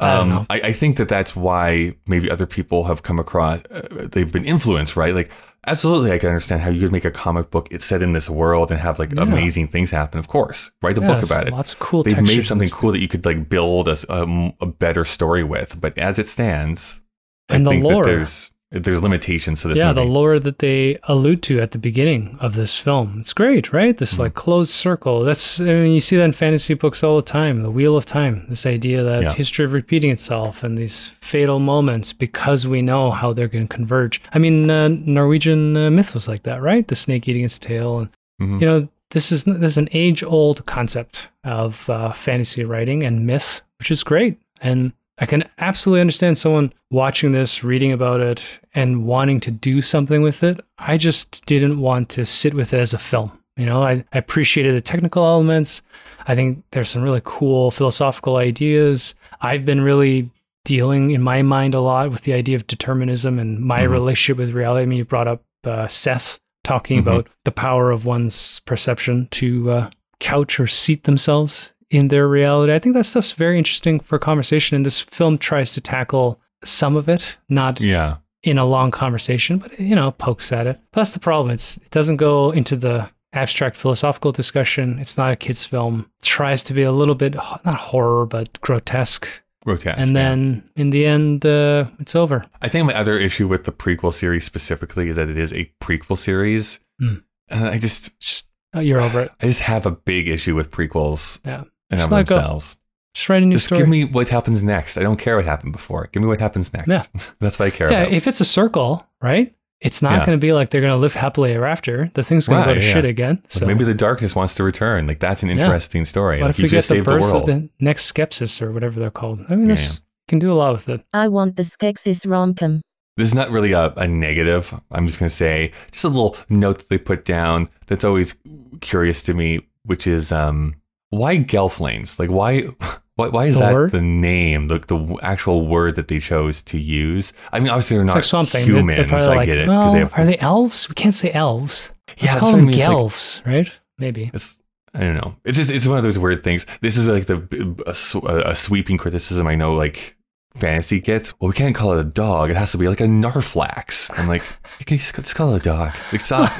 I. Um, I, I think that that's why maybe other people have come across, uh, they've been influenced, right? Like, absolutely, I can understand how you could make a comic book, it's set in this world and have like Yeah. amazing things happen. Of course, write the Yeah, book about it. Lots of cool. They've made something cool that you could like build a better story with. But as it stands, And the I think lore. that there's there's limitations to this yeah, movie. the lore that they allude to at the beginning of this film. It's great, right? This Mm-hmm. like closed circle. That's I mean, you see that in fantasy books all the time. The wheel of time. This idea that Yeah. history of repeating itself and these fatal moments because we know how they're going to converge. I mean, uh, Norwegian uh, myth was like that, right? The snake eating its tail, and Mhm. you know, this is this is an age old concept of uh, fantasy writing and myth, which is great. And I can absolutely understand someone watching this, reading about it, and wanting to do something with it. I just didn't want to sit with it as a film. You know, I, I appreciated the technical elements. I think there's some really cool philosophical ideas. I've been really dealing in my mind a lot with the idea of determinism and my Mhm. relationship with reality. I mean, you brought up uh, Seth talking Mhm. about the power of one's perception to uh, couch or seat themselves in their reality. I think that stuff's very interesting for conversation, and this film tries to tackle some of it, not Yeah. in a long conversation, but you know, pokes at it. Plus, the problem it's it doesn't go into the abstract philosophical discussion. It's not a kids' film. It tries to be a little bit not horror, but grotesque. Grotesque. and yeah. then in the end, uh, it's over. I think my other issue with the prequel series specifically is that it is a prequel series. Hmm. And I just just oh, you're over it. I just have a big issue with prequels Yeah, and Just of let go. themselves. just write a new Just story. give me what happens next. I don't care what happened before. Give me what happens next. Yeah. That's what I care about. yeah, about. if it's a circle, right? It's not Yeah. going to be like they're going to live happily ever after. The thing's going to go to yeah. shit again. Like, So maybe the darkness wants to return. Like that's an Yeah. interesting story. what like if we you've get just the saved the birth of world. the next Skeksis or whatever they're called? I mean, this yeah. can do a lot with it. I want the Skeksis romcom. This is not really a, a negative. I'm just going to say just a little note that they put down that's always curious to me, which is um, why Gelflings? Like why why, why is The that word? the name, the, the actual word that they chose to use? I mean, obviously they're not like Swamp Thing. They're- humans. They're I like, get it well, they have are they elves? We can't say elves. Let's Yeah, call what I them mean. It's like- right? Maybe. It's I don't know. It's just it's one of those weird things. This is like the a, a sweeping criticism I know like fantasy gets. Well, we can't call it a dog. It has to be like a Narflax. I'm like, you can just, just call it a dog. Like stop,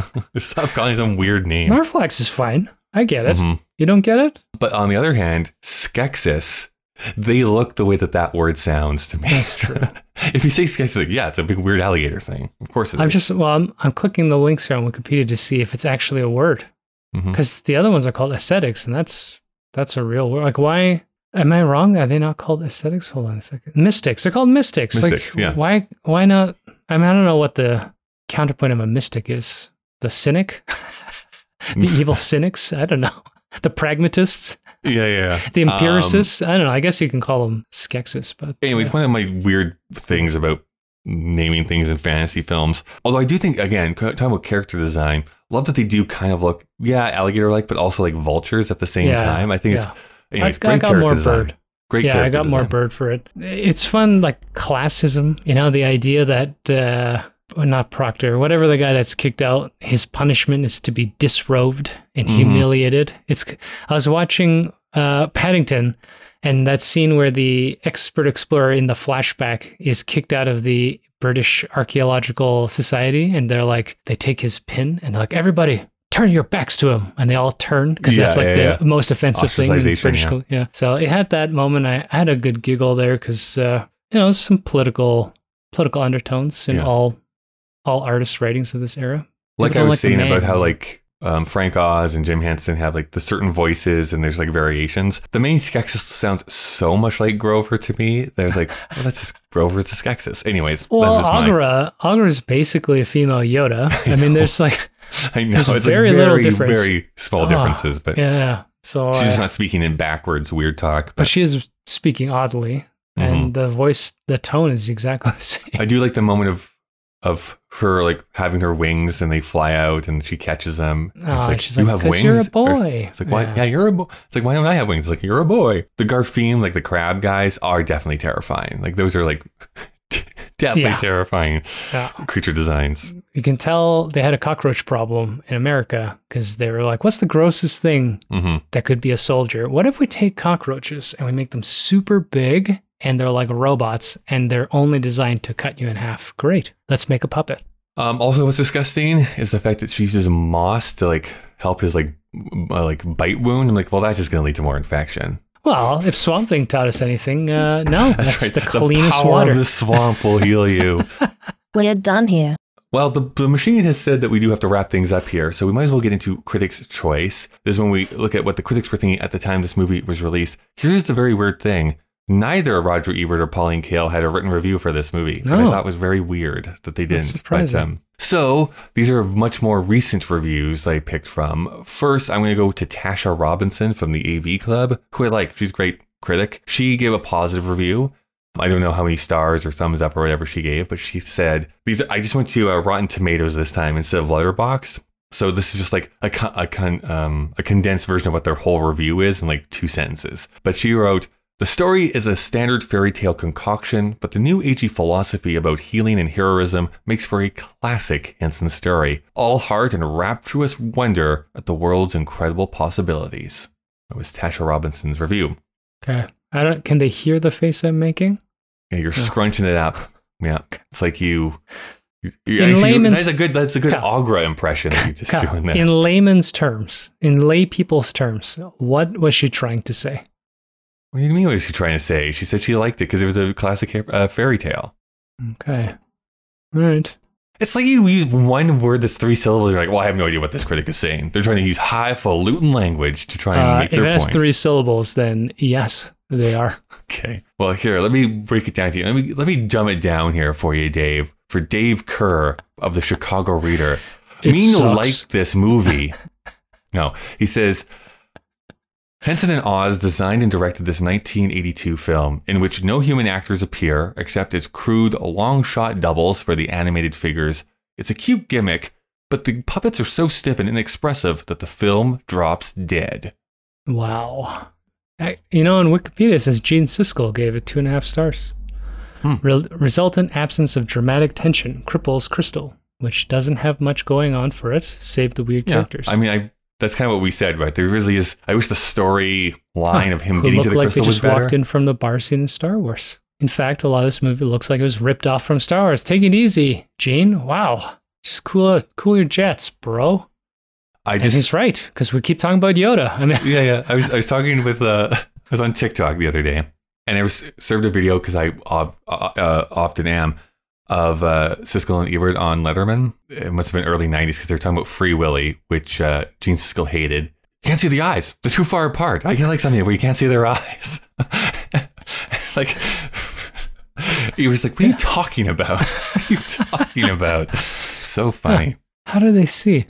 stop calling some weird name. Narflax is fine. I get it. Mhm. You don't get it? But on the other hand, Skeksis, they look the way that that word sounds to me. That's true. if you say Skeksis, like yeah, it's a big weird alligator thing. Of course it is. I'm just well, I'm, I'm clicking the links here on Wikipedia to see if it's actually a word because the other ones are called aesthetics, and that's that's a real word. Like, why am I wrong? Are they not called aesthetics? Hold on a second. Mystics. They're called mystics. Mystics, like, yeah. Why? Why not? I mean, I don't know what the counterpoint of a mystic is. The cynic, the evil cynics. I don't know. The pragmatists, yeah, yeah. the Um, empiricists. I don't know. I guess you can call them skeksis, but Anyways, uh, one of my weird things about naming things in fantasy films, although I do think, again, talking about character design, love that they do kind of look, yeah, alligator like, but also like vultures at the same Yeah, time. I think yeah. it's, anyways, I, great I got character more design. bird. Great yeah, I got more bird for it. It's fun, like classism. You know, the idea that uh, not Proctor, whatever the guy that's kicked out, his punishment is to be disrobed and Mhm. humiliated. It's. I was watching uh, Paddington, and that scene where the expert explorer in the flashback is kicked out of the British Archaeological Society, and they're like, they take his pin, and they're like, everybody. Turn your backs to him, and they all turn because that's like yeah, the most offensive thing in British yeah. yeah. So it had that moment. I, I had a good giggle there because uh, you know some political political undertones in Yeah. all all artist writings of this era. Like I was the saying about how like um, Frank Oz and Jim Henson have like the certain voices and there's like variations. The main Skeksis sounds so much like Grover to me. There's like, well, that's just Grover to Skeksis. Anyways, Well, was my- Aughra is basically a female Yoda. I, mean, there's like I know there's it's very like little very, difference. very small Ah, differences, but yeah. So she's uh, not speaking in backwards weird talk. but But she is speaking oddly, Mhm. and the voice, the tone is exactly the same. I do like the moment of of her like having her wings and they fly out and she catches them. And it's like she's you like, have wings. You're a Or- boy. It's like why? Yeah, you're a boy. It's like why don't I have wings? It's like you're a boy. The Garthim, like the crab guys, are definitely terrifying. Like those are like definitely Yeah. terrifying Yeah. creature designs. You can tell they had a cockroach problem in America because they were like, "What's the grossest thing hmm that could be a soldier. What if we take cockroaches and we make them super big and they're like robots and they're only designed to cut you in half? Great. Let's make a puppet. Um, also, what's disgusting is the fact that she uses moss to like help his like uh, like bite wound. I'm like, well, that's just gonna lead to more infection. Well, if Swamp Thing taught us anything, uh, no, that's, right. the cleanest the power water. of the swamp will heal you. We're done here. Well, the, the machine has said that we do have to wrap things up here, so we might as well get into critics' choice. This is when we look at what the critics were thinking at the time this movie was released. Here's the very weird thing. Neither Roger Ebert or Pauline Kael had a written review for this movie, which I thought was very weird that they didn't. But, um, so these are much more recent reviews I picked from. First, I'm going to go to Tasha Robinson from the AV Club, who I like. She's a great critic. She gave a positive review. I don't know how many stars or thumbs up or whatever she gave, but she said these. I just went to uh, Rotten Tomatoes this time instead of Letterboxd. So this is just like a con- a, con- um, a condensed version of what their whole review is in like two sentences. But she wrote, The story is a standard fairy tale concoction, but the new agey philosophy about healing and heroism makes for a classic Henson story, all heart and rapturous wonder at the world's incredible possibilities. That was Tasha Robinson's review. Okay. I don't. Can they hear the face I'm making? Yeah, you're Yeah. scrunching it up. Yeah, it's like you. you, you actually- that's a good. That's a good Kyle. Aughra impression that you're just Kyle, doing there. in layman's terms, in lay people's terms, what was she trying to say? What do you mean? What is she trying to say? She said she liked it because it was a classic uh, fairy tale. Okay. All right. It's like you use one word that's three syllables. You're like, well, I have no idea what this critic is saying. They're trying to use highfalutin language to try and Uh, make if their it has point. three syllables, then yes, they are. Okay. Well, here, let me break it down to you. Let me let me dumb it down here for you, Dave. For Dave Kehr of the Chicago Reader. It Me no sucks. like this movie. no, he says Henson and Oz designed and directed this 1982 film in which no human actors appear except as crude long shot doubles for the animated figures. It's a cute gimmick, but the puppets are so stiff and inexpressive that the film drops dead. Wow. I, you know, on Wikipedia it says Gene Siskel gave it two and a half stars. Hmm. Re- resultant absence of dramatic tension cripples Crystal, which doesn't have much going on for it, save the weird characters. I mean, I that's kind of what we said, right? There really is. I wish the story line of him getting to the like crystal they was just better. walked in from the bar scene in Star Wars. In fact, a lot of this movie looks like it was ripped off from Star Wars. Take it easy, Gene. Wow, just cool, cool your jets, bro. I and just he's right because we keep talking about Yoda. I mean, yeah, yeah. I was I was talking with uh, I was on TikTok the other day, and I was served a video because I uh, uh, often am of uh, Siskel and Ebert on Letterman. It must have been early '90s because they were talking about Free Willy, which uh, Gene Siskel hated. You can't see the eyes; they're too far apart. I can like something where you can't see their eyes. like he was like, "What are you talking about? What are you talking about?" So funny. how do they see?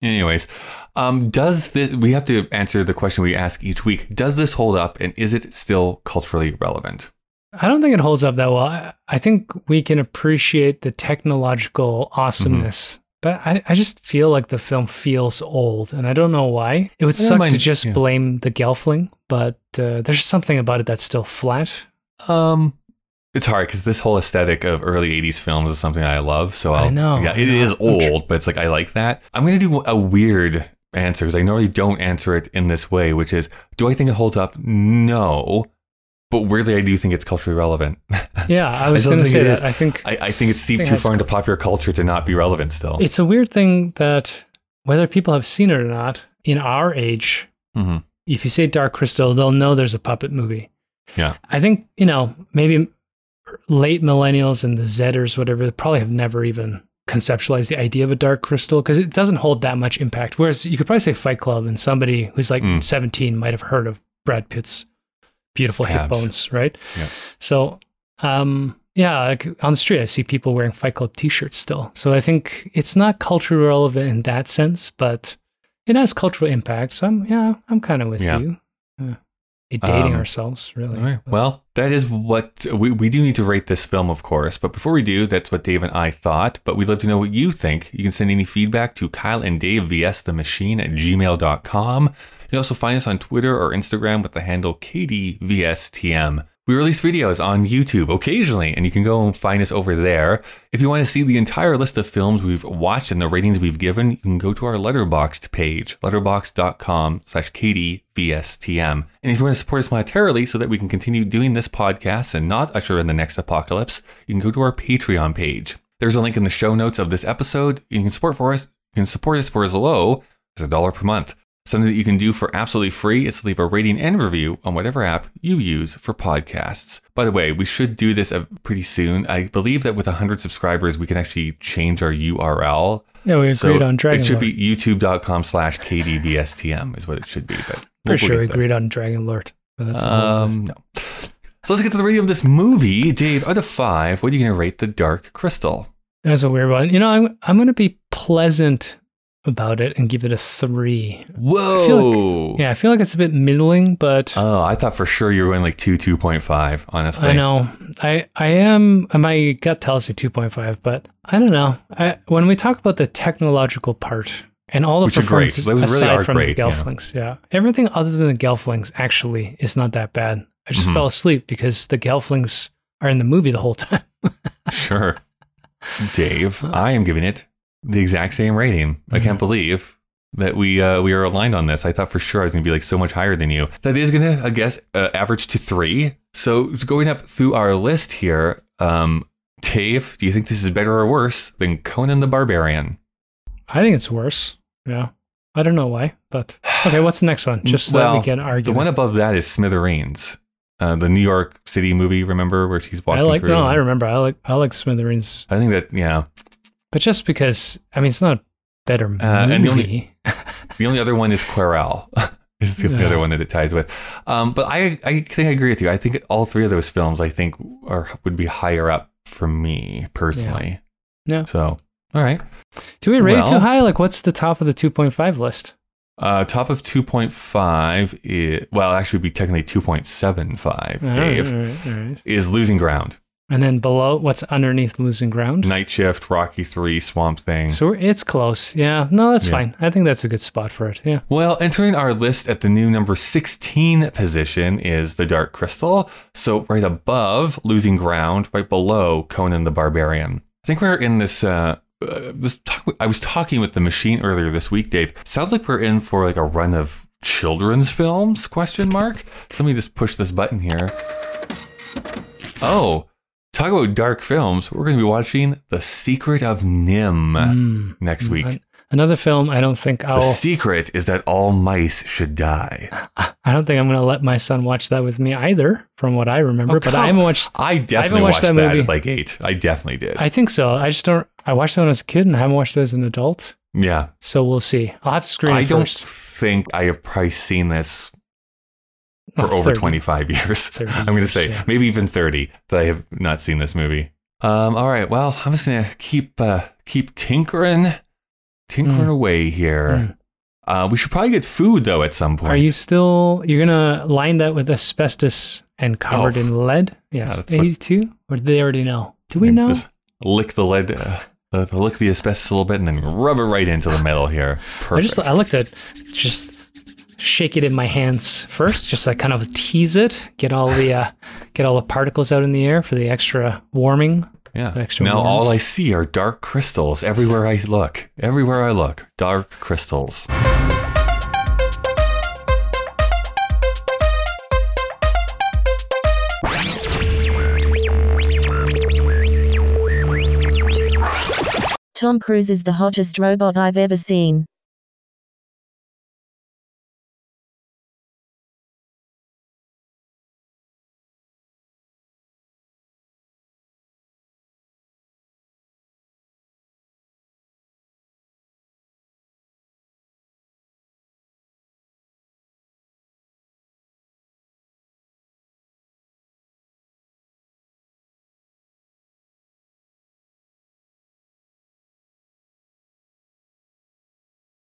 Anyways, um, does this, we have to answer the question we ask each week? Does this hold up, and is it still culturally relevant? I don't think it holds up that well. I, I think we can appreciate the technological awesomeness, but I, I just feel like the film feels old, and I don't know why. It would I suck to just yeah. blame the Gelfling, but uh, there's something about it that's still flat. Um, it's hard because this whole aesthetic of early '80s films is something I love. So I I'll, know, yeah, I it is old, but it's like I like that. I'm gonna do a weird answer because I normally don't answer it in this way, which is, do I think it holds up? No, but weirdly, I do think it's culturally relevant. Yeah, I was going to say that. I think I, I think it's seeped Think too far into popular culture to not be relevant still. it's a weird thing that whether people have seen it or not, in our age, Mhm. if you say Dark Crystal, they'll know there's a puppet movie. Yeah. I think, you know, maybe late millennials and the Zetters, whatever, they probably have never even conceptualized the idea of a Dark Crystal because it doesn't hold that much impact. Whereas you could probably say Fight Club and somebody who's like Mm. 17 might have heard of Brad Pitt's beautiful hip bones, right? Yeah. So, um, yeah, like on the street, I see people wearing Fight Club T-shirts still. So I think it's not culturally relevant in that sense, but it has cultural impact. So I'm, yeah, I'm kind of with Yeah. you. Dating Um, ourselves, really. Right. Well, that is what we, we do need to rate this film, of course. But before we do, that's what Dave and I thought. But we'd love to know what you think. You can send any feedback to Kyle and Dave vs the machine at gmail.com. You can also find us on Twitter or Instagram with the handle KDVSTM. We release videos on YouTube occasionally, and you can go and find us over there. If you want to see the entire list of films we've watched and the ratings we've given, you can go to our Letterboxd page, letterboxd.com slash KDVSTM. And if you want to support us monetarily so that we can continue doing this podcast and not usher in the next apocalypse, you can go to our Patreon page. There's a link in the show notes of this episode. You can support for us. You can support us for as low as a dollar per month. Something that you can do for absolutely free is to leave a rating and review on whatever app you use for podcasts. By the way, we should do this uh, pretty soon. I believe that with 100 subscribers, we can actually change our URL. Yeah, we agreed So on Dragon it should Lord. be youtube.com slash KDVSTM is what it should be. But we'll- Pretty we'll sure we get agreed on Dragon Lord. But that's Um, no. So let's get to the rating of this movie. Dave, out of five, what are you going to rate The Dark Crystal? That's a weird one. You know, I'm I'm gonna be pleasant about it and give it a three. Whoa. feel Yeah, I feel like it's a bit middling, but Oh, I thought for sure you were going like 2, 2.5, honestly. I know I I am. My gut tells me two point five, but I don't know. I when we talk about the technological part and all the Which are great. performances Those really aside are from great, the. Gelflings, yeah. everything other than the Gelflings actually is not that bad. I just Mhm. fell asleep because the Gelflings are in the movie the whole time. Sure. Dave, I am giving it the exact same rating. I can't believe that we uh, we are aligned on this. I thought for sure I was going to be like so much higher than you. That is going to, I guess, uh, average to three. So going up through our list here, um, Dave, do you think this is better or worse than Conan the Barbarian? I think it's worse. Yeah. I don't know why, but okay. What's the next one? Just so Well, we can argue. The one above that is Smithereens, uh, the New York City movie. Remember where she's I walking like. through? No, I remember. I like. I like Smithereens, I think that yeah. But just because I mean, it's not a better movie. Uh, and the only- The only other one is Querelle. is the Yeah. other one that it ties with. Um, but I, I think I agree with you. I think all three of those films, I think, are would be higher up for me personally. Yeah. So, all right. Do we rate it too high? Like, what's the top of the 2.5 list? Uh, top of two point five. Well, actually, would be technically two point seven five. All right, Dave all right, all right. is losing ground. And then below, what's underneath losing ground? Night Shift, Rocky Three, Swamp Thing. So it's close. Yeah. No, that's Yeah. fine. I think that's a good spot for it. Yeah. Well, entering our list at the new number 16 position is The Dark Crystal. So, right above Losing Ground, right below Conan the Barbarian. I think we're in this. Uh, uh, this talk, I was talking with the machine earlier this week, Dave. Sounds like we're in for like a run of children's films? Question mark. So let me just push this button here. Oh, talk about dark films. We're going to be watching The Secret of NIMH Mm. next week. An- Another film I don't think I'll. The secret is that all mice should die. I don't think I'm going to let my son watch that with me either, from what I remember. Oh, but I haven't watched. I definitely watched watched, that that, movie. at like eight. I definitely did. I think so. I just don't. I watched that when I was a kid, and I haven't watched it as an adult. yeah. So we'll see. I'll have to screen I don't think I have probably seen this for Oh, over 30. 25 years. 30 I'm going to say yeah. maybe even 30 that I have not seen this movie. Um, all right. Well, I'm just going to keep uh, keep tinkering, tinkering Mm. away here. Uh, we should probably get food though at some point. Are you still? You're gonna line that with asbestos and covered Oh. in lead? Yes. that's what- 82? Or do they already know? Do we know? Just lick the lead, uh, lick the asbestos a little bit, and then rub it right into the metal here. Perfect. I just I like to just shake it in my hands first, just to kind of tease it, get all the uh, get all the particles out in the air for the extra warming. Yeah. extra Now warmth. all I see are dark crystals everywhere I look. Everywhere I look, dark crystals. Tom Cruise is the hottest robot I've ever seen.